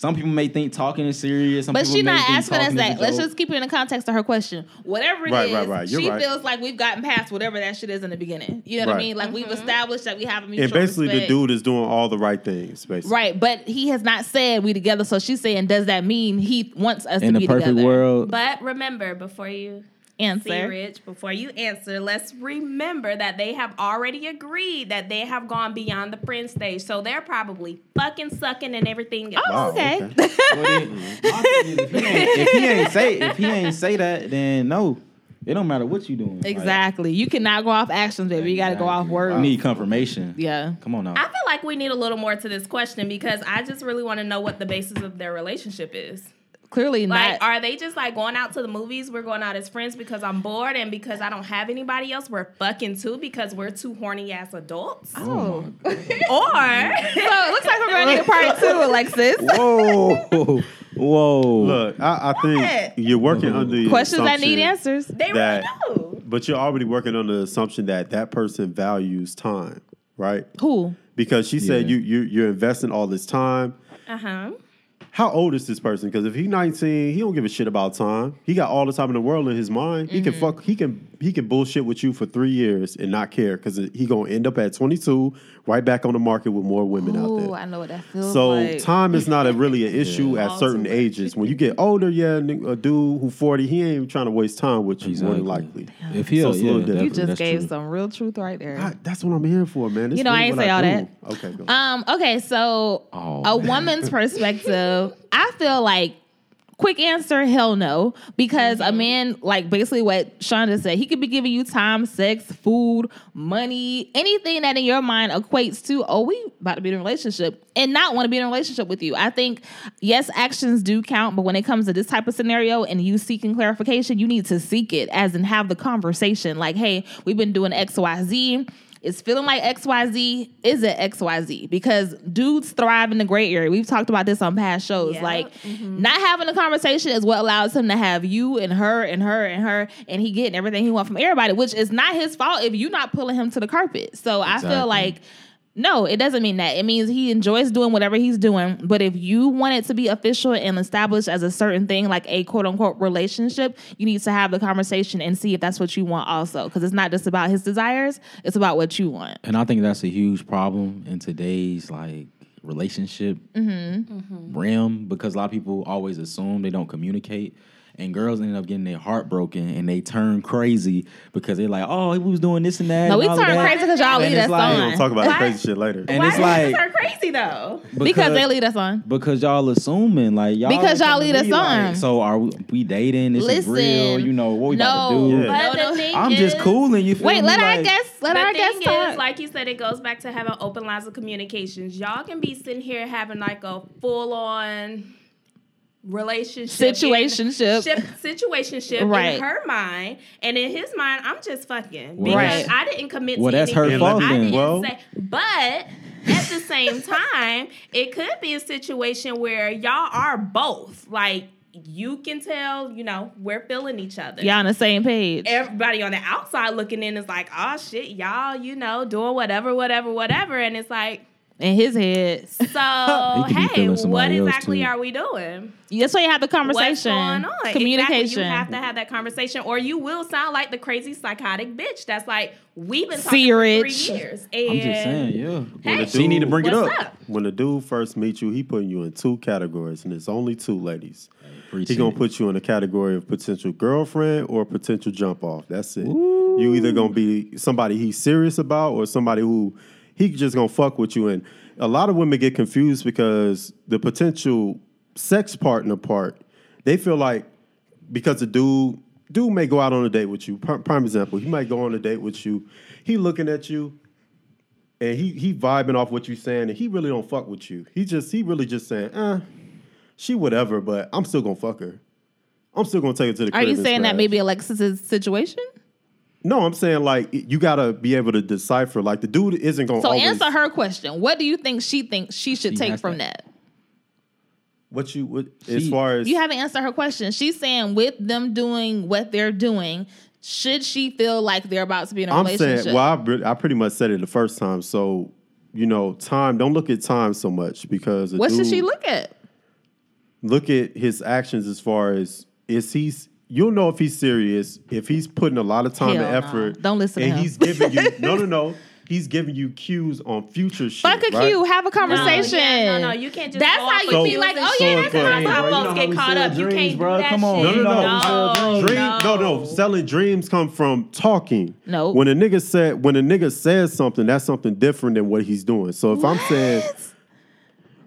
Some people may think talking is serious. Some But she's not think asking us talking is a that. Let's just keep it in the context of her question. Whatever it is, Right, right, right. She right. feels like we've gotten past whatever that shit is in the beginning. You know what I mean? Like Mm-hmm. we've established that we have a mutual And basically, the dude is doing all the right things. Basically, Right, but he has not said we together. So she's saying, does that mean he wants us in to a be perfect together? world. But remember, before you Answer. C Rich, before you answer, let's remember that they have already agreed that they have gone beyond the friend stage. So they're probably fucking sucking and everything oh, else. Oh, okay. okay. Well, then, my thing is, if, he ain't, if he ain't say if he ain't say that, then no, it don't matter what you doing. Like, Exactly. You cannot go off actions, baby. You got to go off words. You need confirmation. Yeah. Come on now. I feel like we need a little more to this question because I just really want to know what the basis of their relationship is. Clearly not. Like, not. are they just like going out to the movies? We're going out as friends because I'm bored and because I don't have anybody else. We're fucking too because we're two horny ass adults. oh. Or so it looks like we're going to need a part two, Alexis. Whoa, whoa. Look, I, I think you're working under the Questions that need answers. they That- really do. But you're already working on the assumption that that person values time, right? Who? Because she said Yeah. you you you're investing all this time. Uh huh. How old is this person? Because if he's 19, he don't give a shit about time. He got all the time in the world in his mind. He can Mm-hmm. fuck. He can he can bullshit with you for three years and not care because he gonna end up at 22, right back on the market with more women out Oh, there. I know what that feels So like. So time is not a really an issue at All certain ages. When you get older, yeah, a dude who 40, he ain't even trying to waste time with you more than Exactly. likely. If he, So it's yeah, little different. you just that's gave true. some real truth right there. I- that's what I'm here for, man. This You know, really I ain't what say all do. Okay, go. Um, okay, so Oh, a man. woman's perspective, I feel like quick answer, hell no. Because a mm-hmm. man, like basically what Shonda said, he could be giving you time, sex, food, money, anything that in your mind equates to, oh, we about to be in a relationship and not want to be in a relationship with you. I think, yes, actions do count, but when it comes to this type of scenario and you seeking clarification, you need to seek it as in have the conversation. Like, hey, we've been doing XYZ it's feeling like XYZ is it XYZ because dudes thrive in the gray area. We've talked about this on past shows. Yeah. Like mm-hmm. not having a conversation is what allows him to have you and her and her and her and he getting everything he wants from everybody, which is not his fault if you're not pulling him to the carpet. So I feel like no, it doesn't mean that. It means he enjoys doing whatever he's doing. But if you want it to be official and established as a certain thing, like a quote unquote relationship, you need to have the conversation and see if that's what you want also. Because it's not just about his desires, it's about what you want. And I think that's a huge problem in today's like relationship Mm-hmm. realm because a lot of people always assume they don't communicate. And girls end up getting their heart broken and they turn crazy because they're like, oh, he was doing this and that. No, and we all turn crazy because y'all And lead us like- We're on. gonna talk about Why? crazy shit later. And Why it's is like her crazy though? because they lead us on. because y'all assuming like y'all Because y'all lead us me like, on. so are we, we dating? This is real. You know what we about to do? Yeah. But no, no. the thing I'm just cooling. You feel Wait, me? let our Like, guests let the our thing guests is, talk. like you said, it goes back to having open lines of communications. Y'all can be sitting here having like a full on relationship Situationship. ship, situationship Right. in her mind and in his mind i'm just fucking Well, because Right. i didn't commit Well, to that's her fault I didn't Well- say, but at the same time it could be a situation where y'all are both like you can tell you know we're feeling each other Y'all on the same page. everybody on the outside looking in is like, oh shit, y'all, you know, doing whatever, whatever, whatever. And it's like, in his head. so He hey, what exactly are we doing? That's why you have the conversation. What's going on? Communication. Exactly. You have to have that conversation, or you will sound like the crazy psychotic bitch. That's like we've been talking See, for Rich. three years. And I'm just saying, yeah. Hey, she need to bring it up. up? When the dude first meets you, he putting you in two categories, and it's only two ladies. He's gonna put you in a category of potential girlfriend or potential jump off. That's it. You either gonna be somebody he's serious about or somebody who he just gonna fuck with you. And a lot of women get confused because the potential sex partner part, they feel like because the dude dude may go out on a date with you. Prime, example, he might go on a date with you. He looking at you. And he he vibing off what you saying, and he really don't fuck with you. He just he really just saying, eh, she whatever, but I'm still gonna fuck her. I'm still gonna take her to the Are you saying that maybe Alexis's situation? No, I'm saying like you gotta be able to decipher. Like the dude isn't gonna So always, answer her question. What do you think she thinks she should She take from that. that? what you what, as She- far as You haven't answered her question. She's saying with them doing what they're doing, should she feel like they're about to be in a I'm relationship? saying. Well, I, pre- I pretty much said it the first time. So you know, time. Don't look at time so much because a what should she look at? look at his actions as far as is he's you'll know if he's serious if he's putting a lot of time Hell and no. effort. Don't listen to and him. he's giving you no no no. He's giving you cues on future shit. Fuck a right? cue. Have a No, conversation. yeah, no, no, you can't just. That's how you of be like, oh, yeah, that's that's how how you know folks how get caught sell up. You dreams, can't do bro. that Come on. shit. No, no, no. no, Dream, no. no, no. Selling dreams come from talking. Nope. When a nigga said, when a nigga says something, that's something different than what he's doing. So if I'm saying,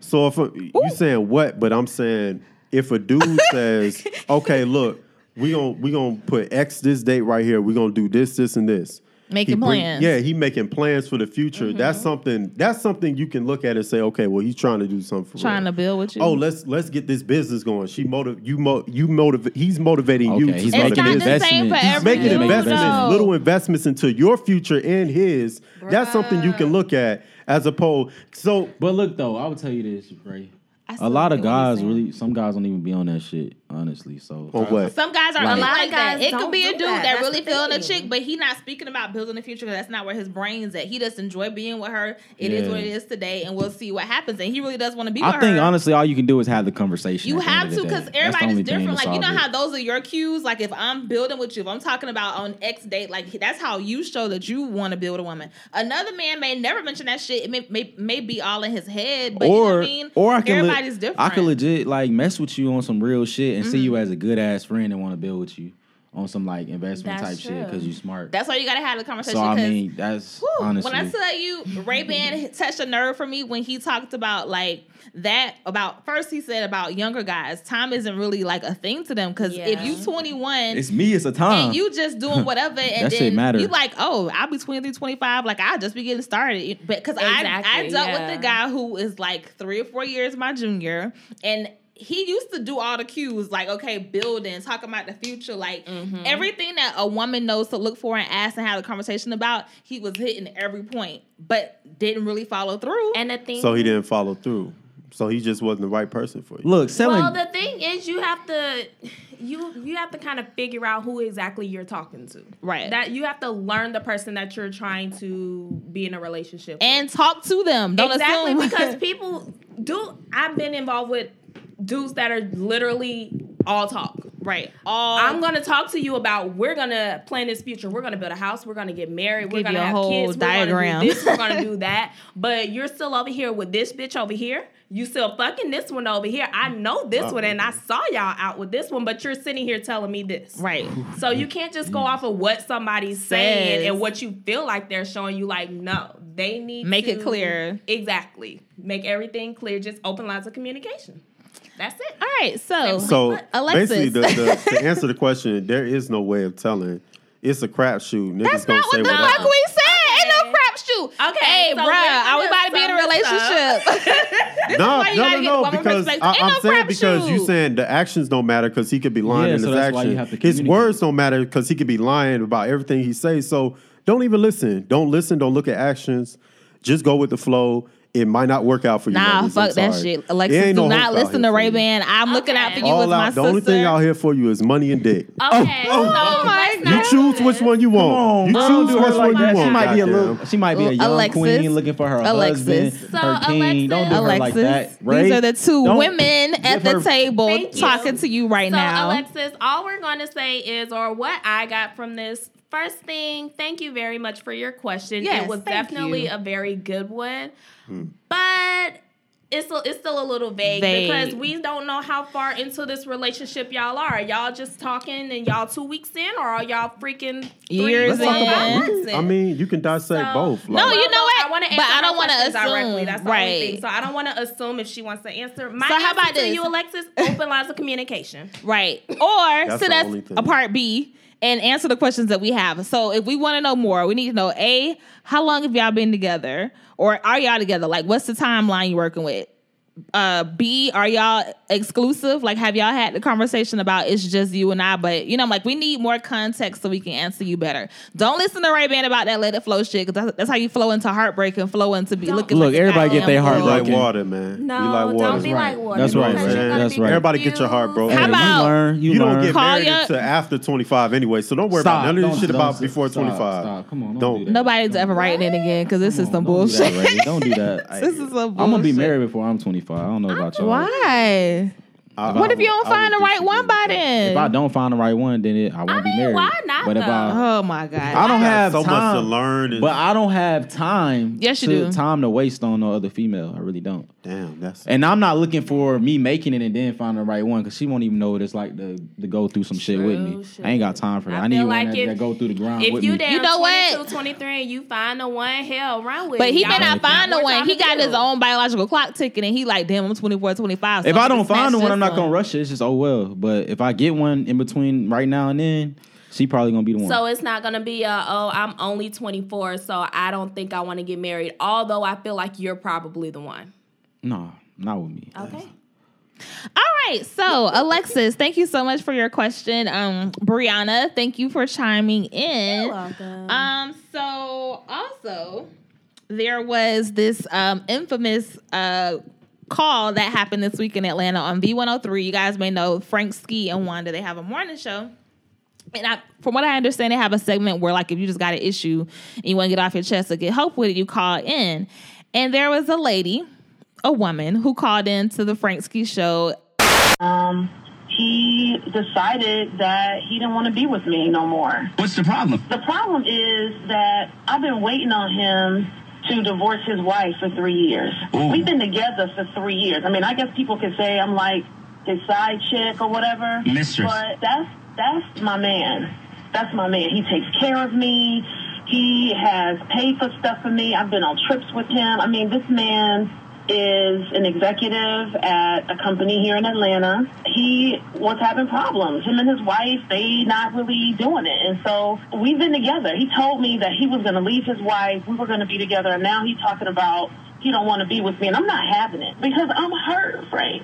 so if a, you saying what, but I'm saying if a dude says, okay, look, we gon' we gonna put X this date right here. We are gonna do this, this, and this. Making He bring- plans. Yeah, he making plans for the future. Mm-hmm. That's something. That's something you can look at and say, okay, well, he's trying to do something. For Trying real. to build with you. Oh, let's let's get this business going. She motiv you mo you motivate. He's motivating you Okay, to he's start it's a not the same for He's Making dude, investments, though. little investments into your future and his. That's something you can look at as opposed. So But look though, I would tell you this, Rhea. I A still lot of get what you're guys really, some guys don't even be on that shit, honestly. So on what? Some guys are Like- A lot like of that. guys It could be a dude that. that, really the feeling a chick, but he not speaking about building the future because that's not where his brain's at. He just enjoy being with her. It is Yeah. what it is today, and we'll see what happens. And he really does want to be with I think her. honestly, all you can do is have the conversation. You at the end have to because day. That's the everybody's different. Like you know solve how those are your cues. Like if I'm building with you, if I'm talking about on X date, like that's how you show that you want to build a woman. Another man may never mention that shit. It may may, may be all in his head, but you know what I mean. or I can le- everybody's different. I could legit like mess with you on some real shit and see you Mm-hmm. as a good ass friend and want to build with you on some like investment That's type shit because true. you smart. That's why you gotta have the conversation. so I 'cause mean, that's Whew, honestly. When I tell you, Rhea Ban touched a nerve for me when he talked about like that. About first, he said about younger guys, time isn't really like a thing to them because if you 21 it's me. It's a time. and you just doing whatever, and That shit then matter. you like, oh, I'll be 23, 25, like I'll just be getting started. But because I, I dealt yeah. with a guy who is like three or four years my junior, and he used to do all the cues, like okay, building, talking about the future, like Mm-hmm. everything that a woman knows to look for and ask and have a conversation about. He was hitting every point, but didn't really follow through. And the thing, So he didn't follow through. So he just wasn't the right person for you. Look, selling. Well, the thing is, you have to you you have to kind of figure out who exactly you're talking to. Right. That you have to learn the person that you're trying to be in a relationship. with. and talk to them. Don't exactly assume because people do. I've been involved with dudes that are literally all talk. right. All I'm gonna talk to you about we're gonna plan this future. We're gonna build a house. We're gonna get married. We're gonna you a have whole kids. We're gonna do this. We're gonna do that. But you're still over here with this bitch over here. You still fucking this one over here. I know this one, and I saw y'all out with this one. But you're sitting here telling me this. right. So you can't just go mm. off of what somebody's saying and what you feel like they're showing you. Like, no, they need Make it clear. Exactly. Make everything clear. Just open lines of communication. That's it. All right. So So Alexis. basically, the, the, to answer the question, there is no way of telling. It's a crapshoot. Niggas That's gonna not say what the whatever. fuck we said. Ain't no Okay. crap shoot. Okay, Hey, so bruh, we're we gonna about to be in a sum this up. relationship? No, no, no, no. Because. I, I'm no saying crapshoot. because you saying the actions don't matter because he could be lying Yeah, in so his that's action. His words don't matter because he could be lying about everything he says. So don't even listen. Don't listen. Don't look at actions. Just go with the flow. It might not work out for you. Nah, ladies. I'm fuck that shit. Alexis, do no not listen to for Rhea. Ban. I'm looking out for you All as my out. sister. The only thing out here for you is money and dick. Okay. oh, oh, oh. so oh my let's God. You choose which one you want. on, you choose Don't do her which like one you want. She might be a goddamn. little. She might be a young Alexis. queen looking for her Alexis. husband, So, her king. Don't do her Alexis, like that. Rhea, these are the 2 don't women at the table talking to you right So, now. Alexis, all we're going to say is, or what I got from this first thing, thank you very much for your question. Yes, it was thank definitely you. a very good one, hmm. but. It's, a, it's still a little vague, Vague. because we don't know how far into this relationship y'all are. Are y'all just talking and y'all two weeks in, or are y'all freaking three, Years in. five months in? I mean, you can dissect So- both. No, you know what? I want to But I don't want wanna assume. directly. That's the Right. only thing. So I don't want to assume if she wants to answer. My So how about this? you, Alexis? Open lines of communication. Right. Or so That's sit the us only thing. a part B and answer the questions that we have. So if we want to know more, we need to know A, how long have y'all been together? Or are y'all together? Like what's the timeline you're working with? Uh B, are y'all exclusive? Like have y'all had the conversation about it's just you and I? But you know, like we need more context so we can answer you better. Don't listen to Rhea Ban about that let it flow shit, because that's, that's how you flow into heartbreak and flow into be Don't- looking Look, like everybody get their heart Be like water, man. No, be like water. don't be right. like water. That's right, man. That's right. Everybody get your heart broken. How Hey, about- you learn? You, You don't get Call married your- until after 25 anyway, so don't worry Stop. about none of this Don't- shit don't- about before stop, 25. stop. Come on, don't Don't. do that. Nobody's ever writing it again because this is some Don't do that, bullshit. Don't do that. This is some I'm gonna be married before I'm 25. I don't know about y'all. Why? I- What I if you don't I find the right one by then? If I don't find the right one, then it, I won't I be married. why not, But if I, oh my god. I don't I have so time, much to learn. And, but I don't have time. Yes, you to, do. Time to waste on no other female. I really don't. Damn, that's And I'm not looking for me making it and then finding the right one because she won't even know what it's like to, to go through some shit with me. True, I ain't got time for that. I I, need feel one like that, if- that go through the ground If with you me. down You know what? 22, 23 and you find the one, hell, run with But it. he Y'all may not find the more one. He to got his build. own biological clock ticking, and he like, damn, I'm 24, 25. so if I'm I gonna don't find smash the one, I'm not gonna rush it. It's just oh well. But if I get one in between right now and then, she probably gonna be the one. So it's not gonna be a oh I'm only 24, so I don't think I want to get married. Although I feel like you're probably the one. No, not with me. Okay. All right, so Alexis, thank you so much for your question. Um, Briana, thank you for chiming in. You're welcome. Um, so also there was this um infamous uh call that happened this week in Atlanta on V103. You guys may know Frank Ski and Wanda. They have a morning show. And I, from what I understand, they have a segment where, like, if you just got an issue and you want to get off your chest or get help with it, you call in. And there was a lady, a woman, who called in to the Frank Ski show. um, he decided that he didn't want to be with me no more. What's the problem? The problem is that I've been waiting on him to divorce his wife for three years. Ooh. We've been together for three years. I mean, I guess people could say I'm like his side chick or whatever. Mistress. But that's that's my man. That's my man. He takes care of me. He has paid for stuff for me. I've been on trips with him. I mean, this man is an executive at a company here in Atlanta. He was having problems. Him and his wife, they not really doing it. And so we've been together. He told me that he was going to leave his wife. We were going to be together. And now he's talking about he don't want to be with me. And I'm not having it because I'm hurt, Frank.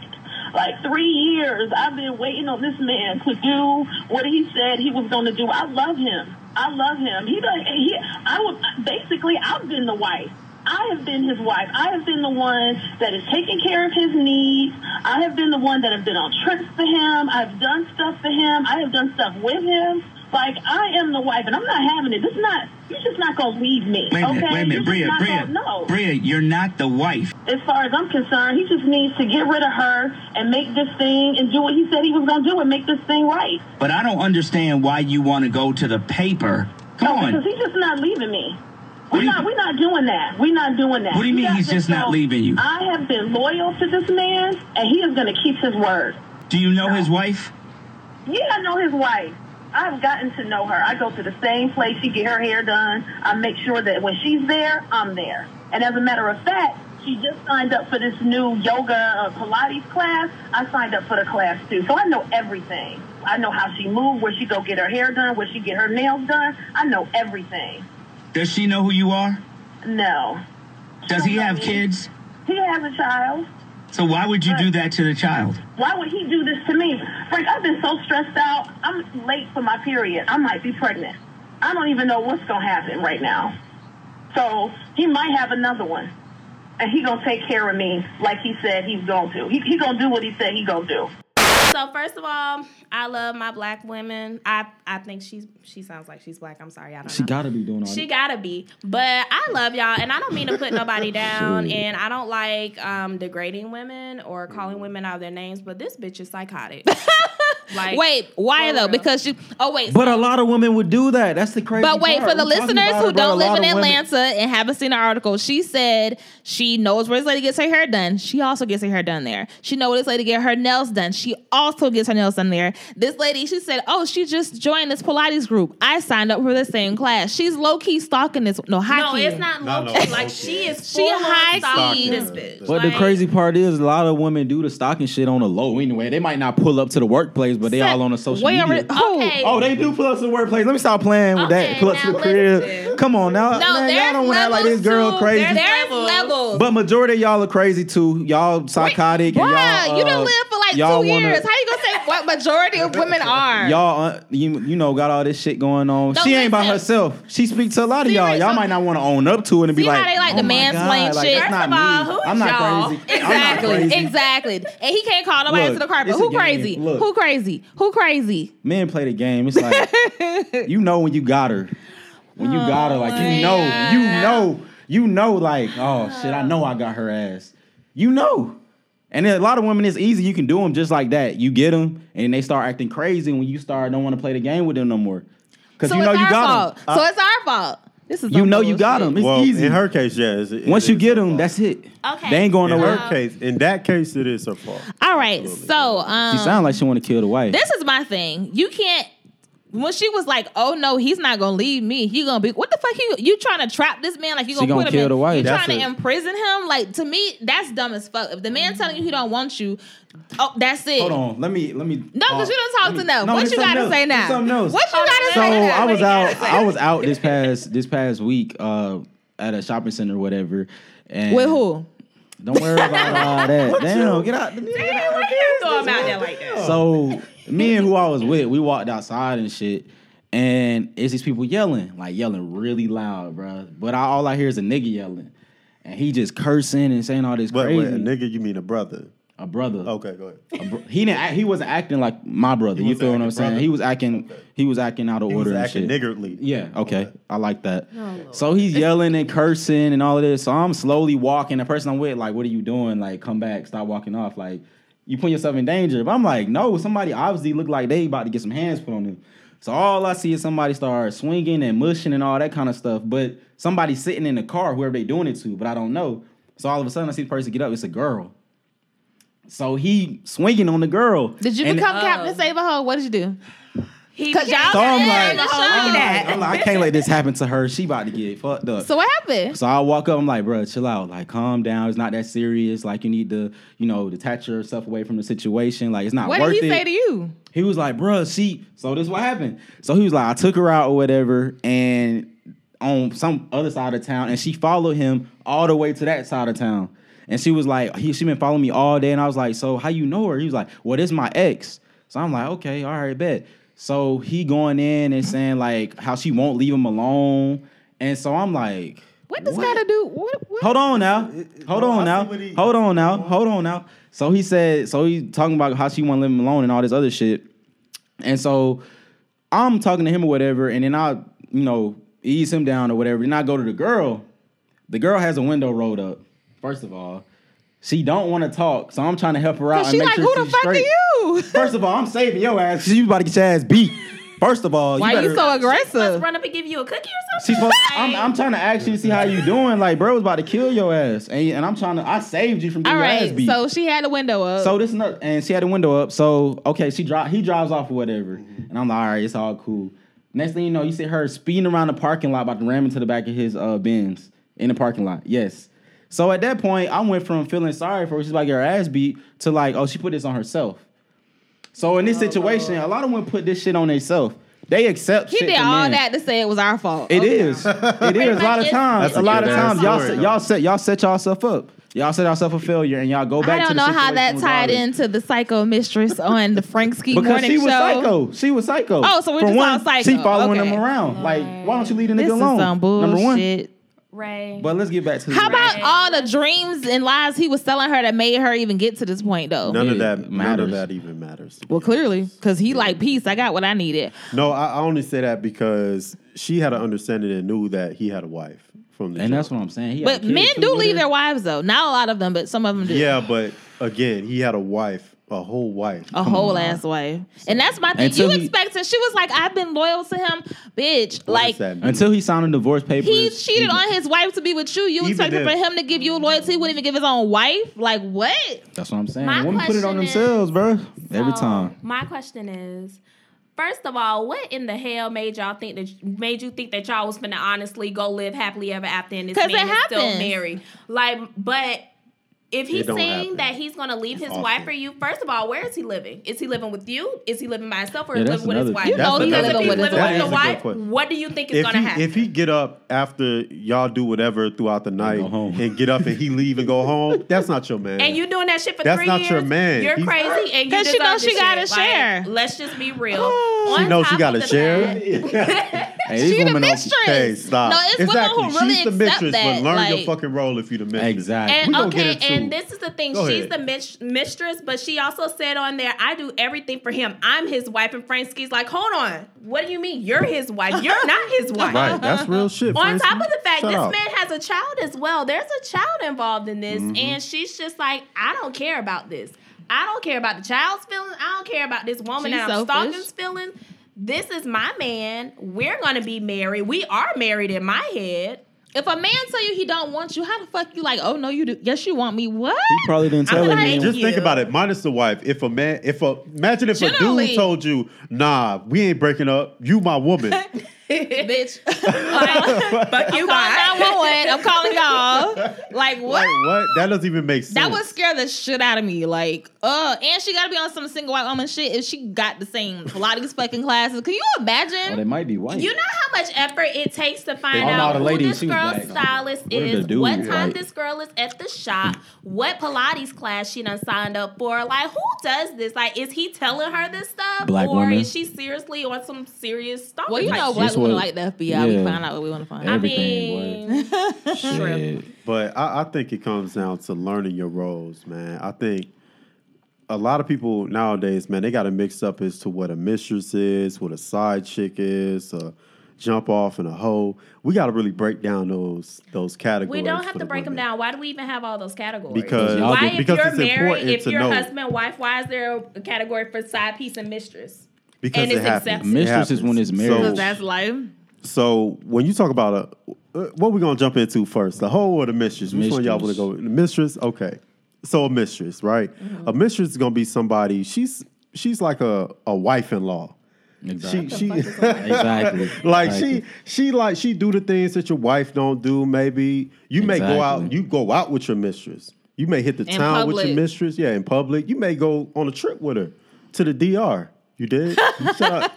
Like three years, I've been waiting on this man to do what he said he was going to do. I love him. I love him. He does. He. I would basically. I've been the wife. I have been his wife. I have been the one that is taking care of his needs. I have been the one that have been on trips for him. I've done stuff for him. I have done stuff with him. Like I am the wife, and I'm not having it. This is not. You're just not gonna leave me. Wait a minute, okay? wait a minute, Bria, Bria, gonna- no Bria, you're not the wife. as far as I'm concerned, he just needs to get rid of her and make this thing and do what he said he was going to do and make this thing right. But I don't understand why you want to go to the paper. Come no, on. because he's just not leaving me. We're not, we're not doing that. We're not doing that. What do you mean he's just not leaving you? I have been loyal to this man, and he is going to keep his word. Do you know his wife? Yeah, I know his wife. I've gotten to know her. I go to the same place she get her hair done. I make sure that when she's there, I'm there. And as a matter of fact, she just signed up for this new yoga uh, Pilates class. I signed up for the class too, so I know everything. I know how she moved, where she go get her hair done, where she get her nails done. I know everything. Does she know who you are? No, Does he have kids? he has a child. So why would you do that to the child? Why would he do this to me? Frank, I've been so stressed out. I'm late for my period. I might be pregnant. I don't even know what's going to happen right now. So he might have another one. And he going to take care of me like he said he's going to. He, he going to do what he said he going to do. So first of all, I love my black women. I I think she's she sounds like she's black. I'm sorry, I don't She know. gotta be doing all that. She that. gotta be, but I love y'all, and I don't mean to put nobody down, and I don't like um, degrading women or calling women out of their names. But this bitch is psychotic. like, Wait, why though? real. Because you. Oh wait. But a lot of women would do that. That's the crazy. But wait, part. for the We talking listeners who it, don't live in of women- Atlanta and haven't seen the article, she said she knows where this lady gets her hair done. She also gets her hair done there. She know where this lady get her nails done. She also gets her nails done there. This lady, she said, "Oh, she just joined this Pilates group. I signed up for the same class. She's low key stalking this. No, high no, key. it's not Not low low- key. Like she is She full high on key. this bitch. But the crazy part is, a lot of women do the stalking shit on the low anyway. They might not pull up to the workplace, but they all on the social Where- media. who? Okay. Oh, they do pull up to the workplace. Let me stop playing with that. Okay, Pull up to the crib. listen. Come on now, No, man. there's Y'all don't want to act like this girl too. crazy. There's, there's levels. levels. But majority of y'all are crazy too. Y'all psychotic. and Bruh, y'all, you uh, done lived for like two wanna- years. How you gonna say what majority of women are? Y'all, uh, you, you know, got all this shit going on. No, she ain't by listen. herself. She speaks to a lot of y'all. Y'all so- might not want to own up to it and be See like, how they like oh to my mansplain God, like, shit? That's not First of all, me. who's I'm not y'all? crazy. I'm not Exactly, crazy. exactly. And he can't call nobody Look, to the carpet. it's a Who game. crazy? Look. Who crazy? Who crazy? Men play the game. It's like you know when you got her. When you got her, like you know, you know, you know, like, oh shit, I know I got her ass. You know. And then a lot of women, it's easy. You can do them just like that. You get them, and they start acting crazy when you start don't want to play the game with them no more. Because So you know it's you got fault. them. so it's our fault. This is You some know you got them. It's well, easy. in her case, yeah. it's- it Once you get them, fault. that's it. Okay. They ain't going in nowhere. her case. In that case, it is her fault. All right. So um, She sound like she want to kill the wife. this is my thing. You can't. When she was like, "Oh no, he's not gonna leave me. He gonna be what the fuck? You you trying to trap this man? Like you gonna, gonna put him kill in? the wife. You That's trying to imprison him? Like to me, that's dumb as fuck. If the man telling you he don't want you, oh, that's it. Hold on, let me let me. No, because you don't talk to them. No, what you gotta else. say It's now? something else. What you gotta So say now? I was out. I was out this past this past week uh, at a shopping center or whatever. And With who? Don't worry about all that. Damn, get out. Get out. Why you throw him out there like that? So me and who I was with, we walked outside and shit, and it's these people yelling, like yelling really loud, bro. But I, all I hear is a nigga yelling, and he just cursing and saying all this But crazy. wait, a nigga, you mean a brother? a brother. Okay, go ahead. A bro- he didn't. act- He wasn't acting like my brother. You wasn't feel what I'm saying? brother. He was acting. He was acting out of He was order and acting shit. niggardly. Yeah. Okay. Okay. I like that. so he's yelling and cursing and all of this. So I'm slowly walking. The person I'm with, like, what are you doing? Like, come back. Stop walking off. Like, you put yourself in danger. But I'm like, no. Somebody obviously look like they about to get some hands put on them. So all I see is somebody start swinging and mushing and all that kind of stuff. But somebody sitting in the car, whoever they doing it to, but I don't know. So all of a sudden I see the person get up. It's a girl. So he swinging on the girl. Did you And- become Oh. Captain Save a Hoe? What did you do? He Cause y'all So I'm Yeah, like, the show. I'm Look like, at that. I'm like, I can't let this happen to her. She about to get fucked up. So what happened? So I walk up, I'm like, bro, chill out. Like, calm down. It's not that serious. Like, you need to, you know, detach yourself away from the situation. Like, it's not What worth did he it. say to you? He was like, bruh, she. So this what happened. So he was like, I took her out or whatever, and on some other side of town, and she followed him all the way to that side of town. And she was like, he she been following me all day, and I was like, so how you know her? He was like, well, this my ex. So I'm like, okay, all right, bet. So he going in and saying like how she won't leave him alone, and so I'm like, What does got to do? What? what? Hold on now. Hold on now. Hold on now. Hold on now. So he said, so he talking about how she won't leave him alone and all this other shit. And so I'm talking to him or whatever, and then I, you know, ease him down or whatever. Then I go to the girl. The girl has a window rolled up. First of all, she don't want to talk, so I'm trying to help her out Cause and she make like, sure who the fuck straight. are you? First of all, I'm saving your ass because you about to get your ass beat. First of all, Why you, you better, so Let's aggressive? run up and give you a cookie or She's something. supposed, I'm, I'm trying to ask actually see how you doing. Like, bro was about to kill your ass, and, and I'm trying to. I saved you from All getting your ass beat. So she had the window up. So this not, and she had the window up. So okay, she drive. He drives off or whatever, and I'm like, all right, it's all cool. Next thing you know, you see her speeding around the parking lot, about to ram into the back of his uh, Benz in the parking lot. Yes. So at that point, I went from feeling sorry for her, she's about to get her ass beat, to like, oh, she put this on herself. So in this situation, a lot of women put this shit on themselves. They accept. he shit did from all men. that to say it was our fault. It Okay. is. It is. A lot of times. That's A a lot of good ass times, y'all set, y'all set y'all set yourself up. Y'all set yourself a failure, and y'all go back. I to don't the know how that tied into the psycho mistress on the Frank Ski Because morning she was show. psycho. She was psycho. Oh, so we're For just one, all psycho. She following Okay. him around. Like, why don't you leave the nigga This is alone? some Number one. Bullshit. Rhea. But let's get back to the How about all the dreams and lies he was telling her that made her even get to this point, though? None of that it None of that even matters. Well, clearly, because he like peace. I got what I needed. No, I, I only say that because she had an understanding and knew that he had a wife from the And that's what I'm saying. He had But a men too do leave their wives though. Not a lot of them, but some of them do. Yeah, but again, he had a wife, a whole wife. A whole ass wife. And that's my thing. Until you he- expecting she was like, I've been loyal to him, bitch. What like that? Until he signed a divorce papers. he cheated on his wife to be with you. You Even expected if- for him to give you loyalty, he wouldn't even give his own wife? Like what? That's what I'm saying. My Women put it on question is- themselves, bro. Every So, time. My question is, first of all, what in the hell made y'all think that made you think that y'all was gonna honestly go live happily ever after and this man it is still married? Like, but if he's saying happen. that he's gonna leave his Often. wife for you, first of all, where is he living? Is he living with you? Is he living by himself or Yeah, is he living with his wife? thing. You know he's another living with his wife. with the wife, what do you think is If gonna he, happen? if he get up after y'all do whatever throughout the night go home. and get up and he leave and go home, that's not your man. and you doing that shit for That's three not years, your man. You're He's- crazy, and you 'Cause she knows she gotta shit. Like, share. let's just be real. Oh. she knows she got to share. fact- Hey, these she the women don't- mistress. Hey, stop. No, it's exactly. women who really She's the accept mistress, that. but learn like, your fucking role if you the mistress. Exactly. We And gonna get okay, and this is the thing. Go She's ahead. the mis- mistress, but she also said on there, "I do everything for him. I'm his wife." And Frank Ski's like, "Hold on, what do you mean you're his wife? You're not his wife." Right, that's real shit. On Frank Ski. top of the fact, Shut this up. man has a child as well. There's a child involved in Mm-hmm. this, and she's just like, "I don't care about this. I don't care about the child's feelings. I don't care about this woman She's that I'm selfish. stalking's feelings. This is my man. We're gonna be married. We are married in my head." If a man tell you he don't want you, how the fuck you like? Oh no, you do. Yes, you want me. What? He probably didn't tell gonna her. make. Just think about it. Minus the wife. If a man, if a imagine if a dude told you, "Nah, we ain't breaking up. You my woman." bitch. Fuck you, I'm calling 911. I'm calling y'all. Like what? like what? That doesn't even make sense. That would scare the shit out of me. Like, uh, and she gotta be on some single white woman shit if she got the same Pilates fucking classes. Can you Oh, they imagine? might be white. You know how much effort it takes to find out who lady, this girl's black. stylist What is, dude what time like? this girl is at the shop, what Pilates class she done signed up for. Like, who does this? Like, is he telling her this stuff, Black or woman. is she seriously on some serious stuff? Well, you type know, shit? black This women what- like the FBI. We find out what we want to find. I everything, mean, Shit. But I, I think it comes down to learning your roles, man. I think a lot of people nowadays, man, they got it mixed up as to what a mistress is, what a side chick is, a jump off and a hoe. We got to really break down those those categories. we don't for have the to break them down. Why do we even have all those categories? Because- why, do- if because you're it's married, important if to you're know. husband, wife, why is there a category for side piece and mistress? Because and it it's happens. accepted. Mistress is when it's married. Because that's life. So when you talk about a, uh, what we gonna jump into first, the hoe or the mistress? Which one y'all want to Mistress. go? The mistress, okay. So a mistress, right? Mm-hmm. A mistress is gonna be somebody. She's she's like a a wife in law. Exactly. She she exactly. like Exactly. she she like she do the things that your wife don't do. Maybe you may go out. You go out with your mistress. You may hit the In town with your mistress. Yeah, in public. You may go on a trip with her to the DR. You did? You shut up.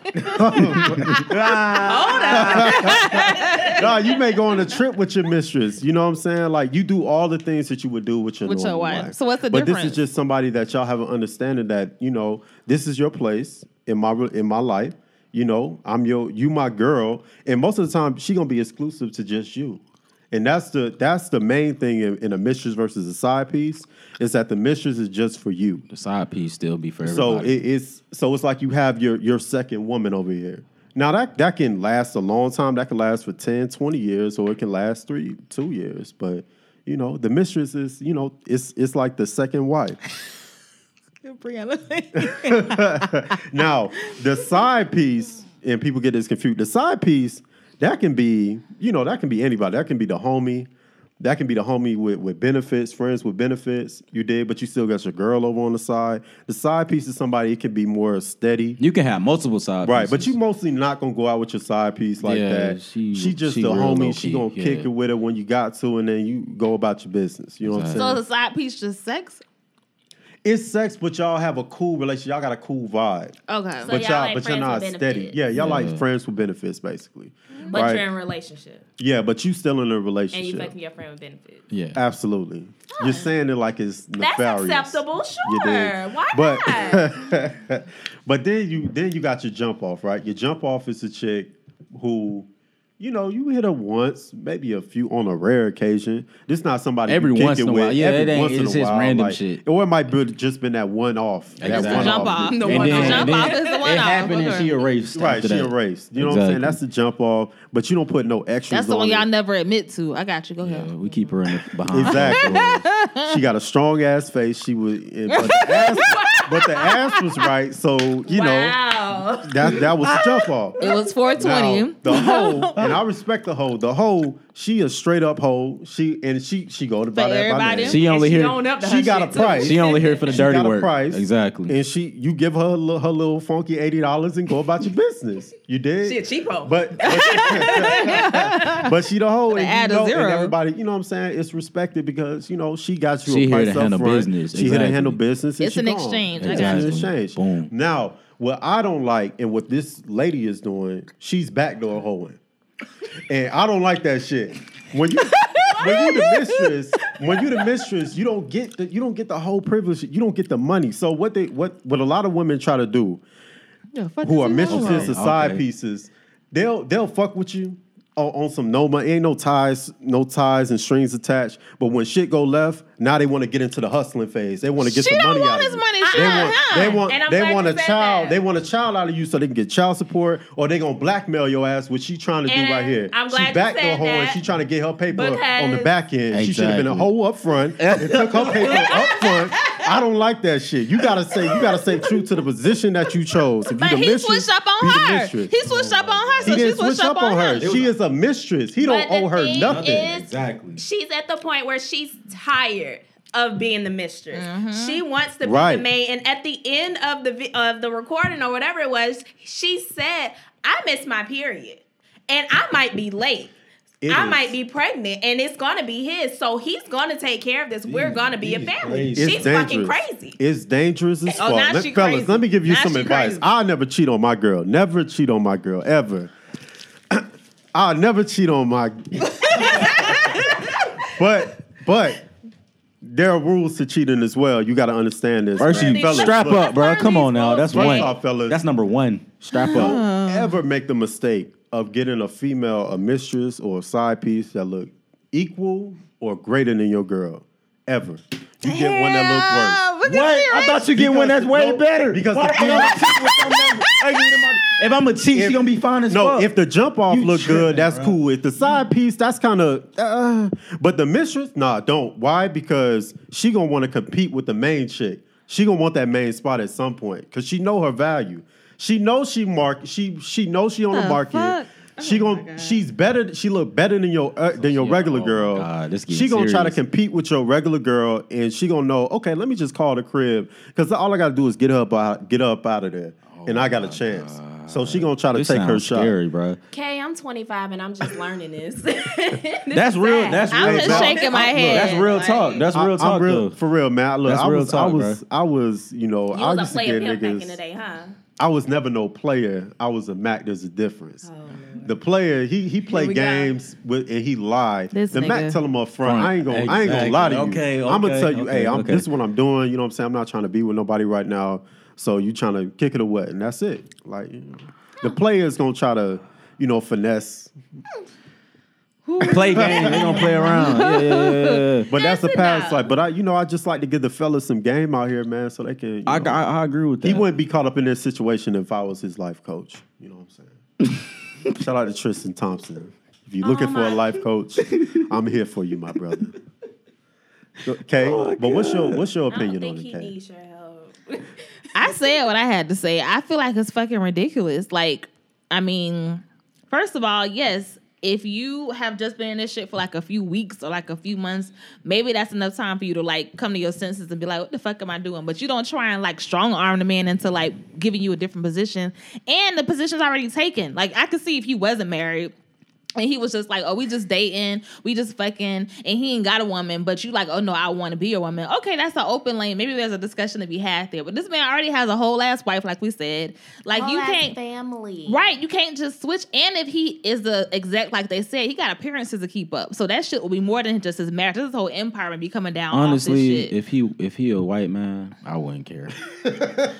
no, you may go on a trip with your mistress. You know what I'm saying? Like you do all the things that you would do with your With your normal wife. So what's the difference? but difference? this is just somebody that y'all have an understanding that you know this is your place in my re- in my life. You know, I'm your you my girl, and most of the time she gonna be exclusive to just you. And that's the that's the main thing in, in a mistress versus a side piece is that the mistress is just for you. the side piece still be for So it, it's so it's like you have your your second woman over here. Now that that can last a long time. That can last for 10, 20 years, or it can last three, two years. But you know, the mistress is, you know, it's it's like the second wife. now, the side piece, and people get this confused. The side piece, that can be, you know, that can be anybody. That can be the homie. That can be the homie with, with benefits, friends with benefits. You did, but you still got your girl over on the side. The side piece is somebody, it can be more steady. you can have multiple side Right, pieces. but you mostly not gonna go out with your side piece like Yeah, that. she- She, just she the homie. She gonna kick it with her when you got to, and then you go about your business. You know what I'm Exactly. So the side piece just sex. It's sex, but y'all have a cool relationship. Y'all got a cool vibe. Okay. So but y'all y'all, like but you're not steady. benefits. Yeah, y'all Yeah. like mm. friends with benefits, basically. But right? you're in a relationship yeah, but you still in a relationship. and you relationship. fucking your friend with benefits. yeah. Absolutely. You're saying it like it's nefarious. That's acceptable, sure. dig? Why but, not? but then you then you got your jump off, right? Your jump off is a chick who, you know, you hit her once, maybe a few on a rare occasion. This not somebody Every you kick once it in a with while. Yeah, every it ain't- once in it's a just while, random like- shit. Or it might be just been that one off. That Exactly. one Jump off. off. The The and one then, off. Jump off is the one it off. happened and Okay. she erased. Right, after she that. erased. You know what I'm saying? That's the jump off, but you don't put no extras That's the one on y'all it. never admit to. I got you. Go ahead. Yeah, we keep her in the behind. Exactly. she got a strong ass face. She was, but the ass, but the ass was right. So you know wow. that that was the jump off. It was 420. Now, the hoe, and I respect the hoe. The hoe, she a straight up hoe. She and she she go to buy For that by everybody? name. She only here. owned up to She her got shit, a too. price. She only here for the She dirty got a work. price. Exactly. And she, you give her a little, her little funky eighty dollars and go about your business. You did. She a cheapo. But but, but she the hoe, and, add you a know, zero. and everybody, you know what I'm saying? It's respected because you know she got you She a here price to up handle front. business. She here to Exactly. handle business. and It's she an gone. exchange. I It's got an you. exchange. Boom. Now, what I don't like and what this lady is doing, she's backdoor hoeing, and I don't like that shit. When you when you the mistress, when you the mistress, you don't get the you don't get the whole privilege. You don't get the money. So what they what what a lot of women try to do Yeah, who are mistresses wrong. to side Okay. pieces, they'll they'll fuck with you on, on some no money. Ain't no ties, no ties and strings attached. But when shit go left, now they want to get into the hustling phase. They want to get She some don't money want out his of you. money. She They want, they want, they want a child. that. They want a child out of you so they can get child support, or they gonna blackmail your ass, which she trying to And do right here. I'm glad she you backed the said and she trying to get her paper on the back end. She should have been a Exactly. hoe up front and took her paper up front. I don't like that shit. You gotta say you gotta say true to the position that you chose. If you But the he mistress, switched up on her. He switched up on her, He so she didn't switched switch up on her. She is a mistress. He don't owe her nothing. is- Exactly. she's at the point where she's tired of being the mistress. Mm-hmm. She wants to be Right. the maid. And at the end of the of the recording or whatever it was, she said, "I miss my period, and I might be late." It I is- might be pregnant and it's gonna be his, so he's gonna take care of this. We're gonna be a family. crazy. She's fucking crazy. It's dangerous as Oh, fuck. now Let- she fellas, crazy. let me give you Now some advice. crazy. I'll never cheat on my girl. Never cheat on my girl ever. I'll never cheat on my. but but there are rules to cheating as well. You got to understand this. First, man. you fellas, strap look, up, bro. Come on now. That's First one. off, fellas. That's number one. Strap up. Don't ever make the mistake of getting a female, a mistress, or a side piece that look equal or greater than your girl. Ever. You get one that look worse. Look What? I thought you get one that's way no, better. because the the fuck with something ugly than my- If I'm a cheat, she If- gonna be fine as No, fuck. if the jump off You look tripping, good, that's bro. cool. If the side piece, that's kind of. Uh, but the mistress, nah, don't. Why? Because she gonna want to compete with the main chick. She gonna want that main spot at some point because she know her value. She knows she mark. She she knows she on the, The market. fuck? She gonna she's better. She look better than your uh, than your she- regular oh girl. God, this she gonna try to compete with your regular girl, and she gonna know. Okay, let me just call the crib because all I gotta do is get up out, get up out of there, and I got a chance. So she gonna try to this take her sounds shot. scary, bro. Okay, I'm 25 and I'm just learning this. That's real. That's I'm real. just talk. shaking my Look. That's real like- talk. That's real I, talk. I'm real for real, man. Look, That's I real was, I was, bro. I was, you know, you I was a used to player get pimp back in the day, huh? I was never no player. I was a Mac. There's a difference. the player, he he played games with and he lied. This the Mac nigga. tell him up front, Front. I ain't gonna, I ain't gonna lie to you. Okay, I'm gonna okay, tell you, okay, hey, I'm, okay. this is what I'm doing. You know what I'm saying? I'm not trying to be with nobody right now. So you trying to kick it or what? And that's it. Like you know, the player is gonna try to, you know, finesse. Play game. They don't play around. Yeah, yeah, yeah, yeah. But that's the past. enough. Like, but I, you know, I just like to give the fellas some game out here, man, so they can. you I, know, I, I agree with that. He wouldn't be caught up in this situation if I was his life coach. You know what I'm saying? Shout out to Tristan Thompson. If you're looking oh for a life coach, I'm here for you, my brother. Okay, oh but what's your what's your I don't opinion on think it, he Kay? needs your help. I said what I had to say. I feel like it's fucking ridiculous. Like, I mean, first of all, yes, if you have just been in this shit for like a few weeks or like a few months, maybe that's enough time for you to like come to your senses and be like, what the fuck am I doing? But you don't try and like strong arm the man into like giving you a different position. And the position's already taken. Like, I could see if he wasn't married. And he was just like, oh, we just dating, we just fucking, and he ain't got a woman, but you like, oh no, I want to be a woman. Okay, that's an open lane. Maybe there's a discussion to be had there. But this man already has a whole ass wife, like we said. Like you can't, family. right? You can't just switch. And if he is the exact, like they said, he got appearances to keep up. So that shit will be more than just his marriage. This whole empire will be coming down. off this Honestly, shit. if he if he a white man, I wouldn't care.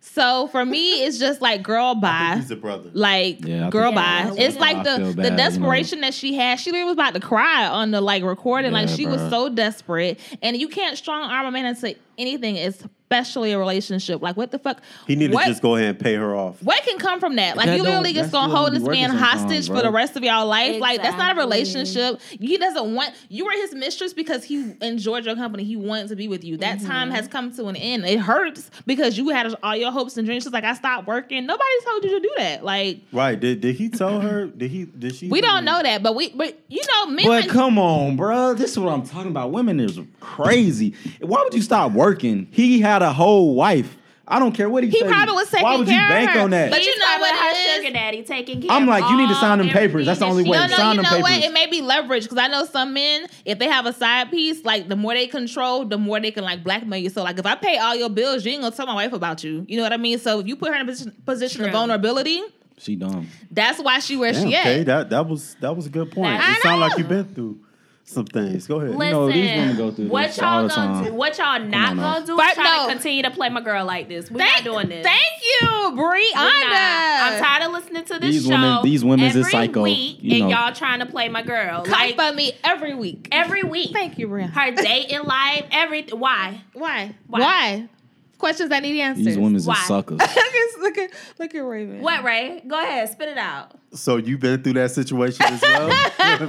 so for me, it's just like girl, bye. He's a brother. Like Yeah, girl, think- bye. Yeah, It's like the feel the bad, you know. desperation that she had. She literally was about to cry on the like recording. like Yeah, she was so desperate, and you can't strong arm a man into anything, especially a relationship. Like what the fuck? He need what, to just go ahead and pay her off. What can come from that? Like That you literally just gonna hold this man sometimes, hostage for the rest of y'all life. Like that's not a relationship. He doesn't want you were his mistress because he enjoyed your company. He wanted to be with you. That time mm-hmm. has come to an end. It hurts because you had all your hopes and dreams. She's like, I stopped working. Nobody told you to do that. Like Right? Did did he tell her? Did he? Did she? we don't know that, but we but you know, men But when- come on, bro. This is what I'm talking about. Women is crazy. Why would you stop working? He had a whole wife. I don't care what he. He say. probably was taking Why would you care of bank her. on that? But you know what her it is? sugar daddy taking care I'm of like, you need to sign them papers. That's the only way. No, no, Sign you them know what? papers. It may be leverage because I know some men, if they have a side piece, like the more they control, the more they can like blackmail you. So, like, if I pay all your bills, you ain't gonna tell my wife about you. You know what I mean? So, if you put her in a position, position of True. vulnerability, She dumb. that's why she where Damn, she at. okay, that that was that was a good point. I it sound know. like you've been through some things. Go ahead. Listen, know, these women go through what this y'all the gonna time. do? What y'all not on now. gonna do? But is try no. to continue to play my girl like this. We're Thank, not doing this. Thank you, We're Briana. I'm tired of listening to this These show. women- these women's is every psycho, week, you and y'all trying to play my girl Come like for me every week. every week. Thank you, Briana. Her dating life, everything. Why? Why? Why? Why? Questions that need answers. These women Why? are suckers. look at look at look at Raven. What, Rhea? Go ahead, spit it out. So you've been through that situation as well? Fuck.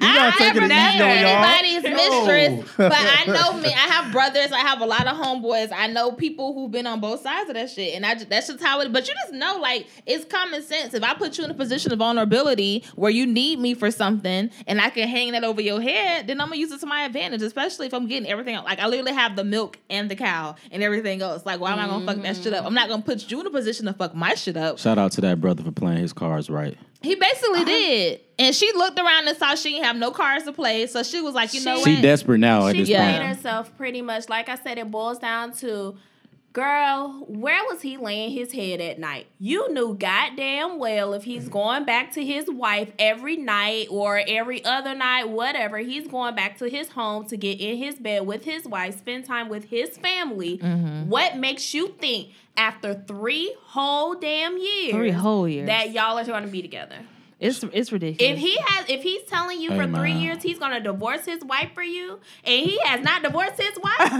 Not I taking never it easy been on y'all. anybody's Yo. mistress, but I know me. I have brothers. I have a lot of homeboys. I know people who've been on both sides of that shit, and I ju- that's just how it. But you just know, like it's common sense. If I put you in a position of vulnerability where you need me for something, and I can hang that over your head, then I'm gonna use it to my advantage. Especially if I'm getting everything. Like I literally have the milk and the cow and everything else. Like why am I gonna fuck that shit up? Mm-hmm. I'm not gonna put you in a position to fuck my shit up. Shout out to that brother for playing his cards right. He basically did. And she looked around and saw she didn't have no cards to play. So she was like, you know She- what? She desperate now at She this Yeah. played point. herself pretty much. Like I said, it boils down to, girl, where was he laying his head at night? You knew goddamn well if he's going back to his wife every night or every other night, whatever, he's going back to his home to get in his bed with his wife, spend time with his family. Mm-hmm. What makes you think after three whole damn years Three whole years. that y'all are going to be together? It's it's ridiculous. If he has, if he's telling you Hey, for three man. years he's gonna divorce his wife for you, and he has not divorced his wife, it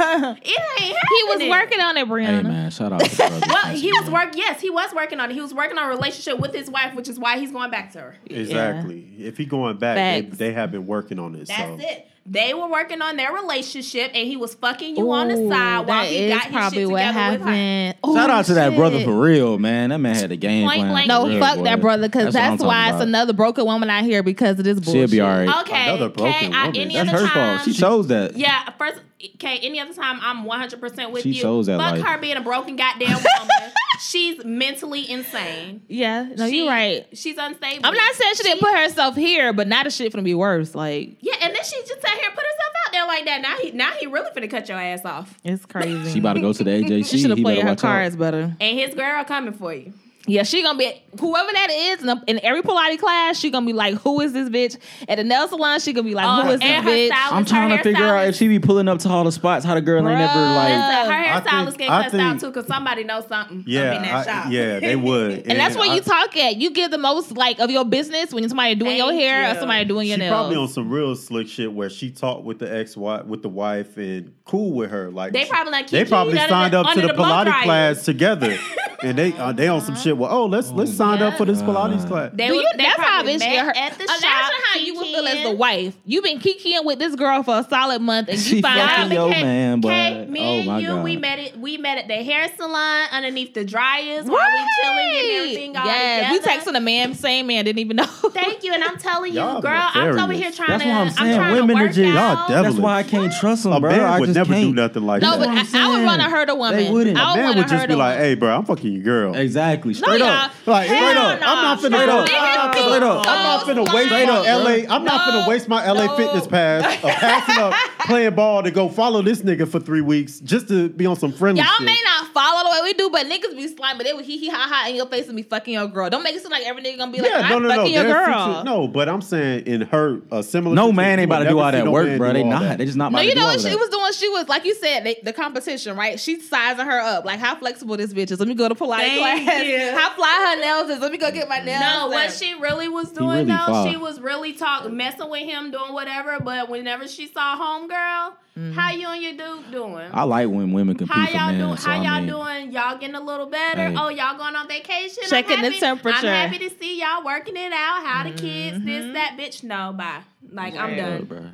ain't happening. he was working on it, Briana. Hey man, shout out to brother. Well, he was work. Yes, he was working on it. He was working on a relationship with his wife, which is why he's going back to her. Exactly. If he going back, they, they have been working on it. That's so. it. They were working on their relationship, and he was fucking you on the side while that he got his probably shit what together with her. happened. Shout out to that brother for real, man. That man had a game Point plan. blank. No, for real, fuck boy. that brother, because what I'm that's, why it's another broken woman out here because of this bullshit. She'll be all right. Okay, Another broken okay. I, woman. any That's her time, fault. She chose that. Yeah, first, okay, any other time, I'm 100% with She you. chose that Fuck life. her being a broken goddamn woman. She's mentally insane. Yeah, no, She- you're right. She's unstable. I'm not saying she didn't put herself here, but now the shit finna be worse. Like Yeah, and then she just sat here and put herself out there like that. Now he, now he really finna cut your ass off. it's crazy. She about to go to the AJC. She should have He played her watch out. cards better. And his girl coming for you. Yeah, she gonna be whoever that is in, the, in every Pilates class. She gonna be like, "Who is this bitch?" At the nail salon, she gonna be like, Oh, "Who is this bitch?" stylist, I'm trying to figure out if she be pulling up to all the spots. How the girl ain't never like. Listen, her I hairstylist think- get I cussed out too because somebody knows something. Yeah, in that I- shop. yeah, they would. And that's where I- you talk at. You give the most like of your business when somebody doing your Thank hair or somebody doing your She nails. probably on some real slick shit where she talked with the ex wife with the wife and cool with her. Like They probably like they probably signed up to the, the Pilates class together, and they uh, they on some shit. Well, oh let's let's mm. sign up for this uh-huh. Pilates class. They Do you, they that's how probably bitch met get her. at the Imagine shop, how you would feel as the wife. You've been kikiing with this girl for a solid month, and She you find fucking out. yo Kay- man, boy. Kay, me Oh and you, god. we met it. We met at the hair salon underneath the dryers while we chilling, getting everything all yes, we texting a man, same man, didn't even know. Thank you, and I'm telling you, Y'all girl, I'm over nefarious. here trying That's to. what I'm I'm saying. Women are work just- y'all out. That's why I can't trust them, A bro. man I would never do nothing like that. no, but I, would saying. run a hurt a woman. They wouldn't. I A would man wanna would just be like, "Hey, bro, I'm fucking your girl." Exactly. Straight y'all. up. Like Hell straight up, no. I'm not finna. Straight up. I'm not Straight finna. up. I'm not finna waste slimy. my LA. I'm not No. finna waste my LA No. fitness pass of passing up playing ball to go follow this nigga for three weeks just to be on some friendly Y'all shit. may not follow the way we do, but niggas be slimy. They would hee hee ha ha in your face and be fucking your girl. Don't make it seem like every nigga gonna be like, yeah, no, I'm no, no. fucking your There's girl. situ- no, but I'm saying in her a similar. No man ain't about to do all that work, bro. They not. They just not my. No, about you to do know she was doing? She was like you said, they, the competition, right? She's sizing her up. Like how flexible this bitch is. Let me go to Pilates Thank class. you. How fly her nails is. Let me go get my nails. No, what she really was doing really though, fly. she was really talking, messing with him, doing whatever. But whenever she saw homegirl, mm-hmm. how you and your dude doing? I like when women compete How for y'all men. doing? so How I y'all mean, doing? Y'all getting a little better? Hey. Oh, y'all going on vacation? Checking the temperature. I'm happy to see y'all working it out. How the kids? This, mm-hmm. that, bitch. No, bye. Like I'm done. bro.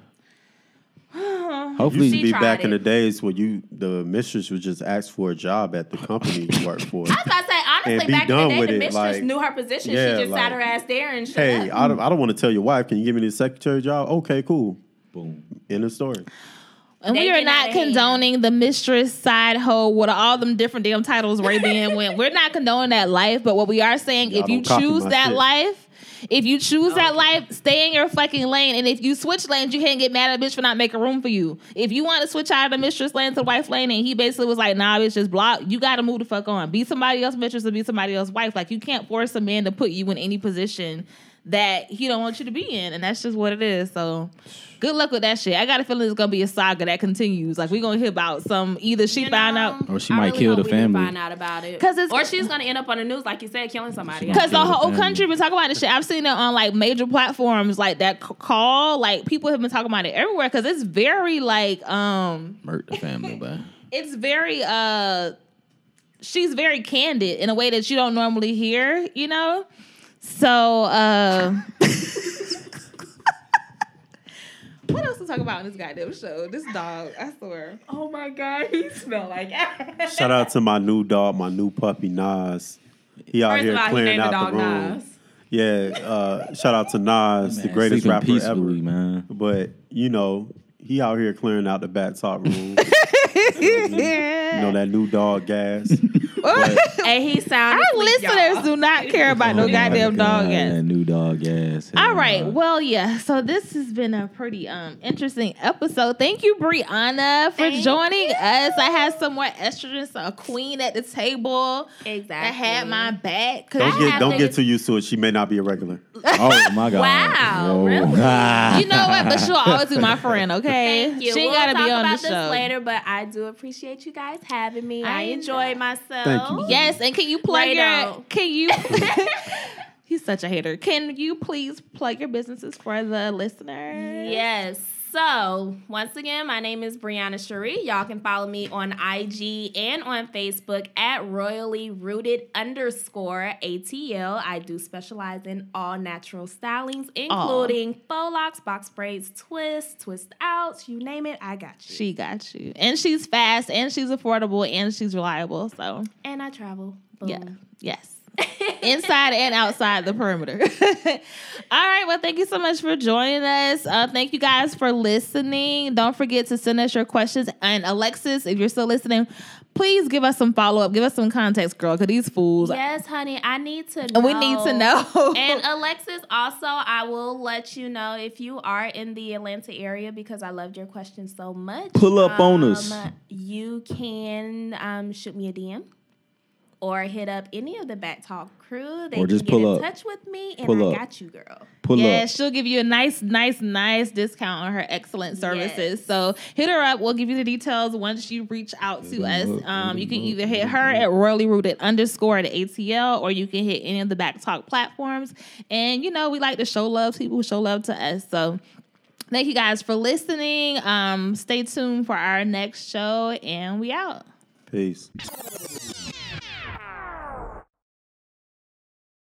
Used Hopefully, to She be tried back in it. the days when you the mistress would just ask for a job at the company you work for. I was about to say honestly, And be back in done the day, with the it, mistress like- knew her position. Yeah, she just like, sat her ass there and shut hey, up. I don't, I don't want to tell your wife. Can you give me the secretary job? Okay, cool. boom. End of story. And They we are getting not outta hand. condoning the mistress side hoe with all them different damn titles Rhea Ban went. We're not condoning that life, but what we are saying, Y'all if you don't copy choose my that shit. life, if you choose that life, stay in your fucking lane. And if you switch lanes, you can't get mad at a bitch for not making room for you. If you want to switch out of the mistress lane to the wife lane, and he basically was like, "Nah, bitch, just block." You got to move the fuck on. Be somebody else mistress or be somebody else wife. Like you can't force a man to put you in any position that he don't want you to be in, and that's just what it is. So, good luck with that shit. I got a feeling it's gonna be a saga that continues. Like we gonna hear about some either she You found know, out Or she I might really kill hope the we family. Find out about it 'Cause it's- or she's gonna end up on the news, like you said, killing somebody. because the Kill the whole family. country been talking about this shit. I've seen it on like major platforms like that call. Like people have been talking about it everywhere because it's very like um Murder the family, but it's very uh she's very candid in a way that you don't normally hear, you know? So uh What else to talk about in this goddamn show? This dog, I swear. oh my god, he smell like ass. Shout out to my new dog, my new puppy Nas. He out First here of all, he clearing named the out dog the room. Nas. Yeah, uh, shout out to Nas, the greatest rapper peacefully, ever. man. But you know, he out here clearing out the back top room. you know that new dog gas. But And he sounded Our listeners do not care about no Oh my goddamn dog God, ass. That new dog ass. All right. Well, yeah. So this has been a pretty um interesting episode. Thank you, Briana, for Thank joining us. I had some more estrogen, so a queen at the table Exactly. that had my back. don't get don't get too used to it. She may not be a regular. Oh my god. Wow, Whoa. really? You know what? But she'll always be my friend. Okay. Thank you. She we'll gotta talk be on about the this show later, but I do appreciate you guys having me. I, I enjoyed myself. Thank you. Yes, and can you plug Right your? on. Can you? He's such a hater. Can you please plug your businesses for the listeners? Yes. So, once again, my name is Briana Sheree. Y'all can follow me on IG and on Facebook at royally rooted underscore ATL. I do specialize in all natural stylings, including faux locks, box braids, twists, twist outs, you name it, I got you. She got you. And she's fast and she's affordable and she's reliable. So, and I travel. Boom. yeah. Yes. Inside and outside the perimeter. All right. Well, thank you so much for joining us. Uh, thank you guys for listening. Don't forget to send us your questions. And Alexis, if you're still listening, please give us some follow up. Give us some context, girl, because these fools. Yes, honey, I need to know. We need to know. and Alexis, also, I will let you know if you are in the Atlanta area because I loved your question so much. Pull up on us. Um, You can um, shoot me a DM or hit up any of the Back Talk crew. They Or just can get pull in up. touch with me, and Pull I up. got you, girl. Pull yeah, up. she'll give you a nice, nice, nice discount on her excellent services. Yes. So hit her up. We'll give you the details once you reach out to us. up, Um, you can hit 'em either hit hit 'em her up. at Royally Rooted underscore at ATL, or you can hit any of the Back Talk platforms. And you know, we like to show love to people who show love to us. So thank you guys for listening. Um, stay tuned for our next show, and we out. Peace.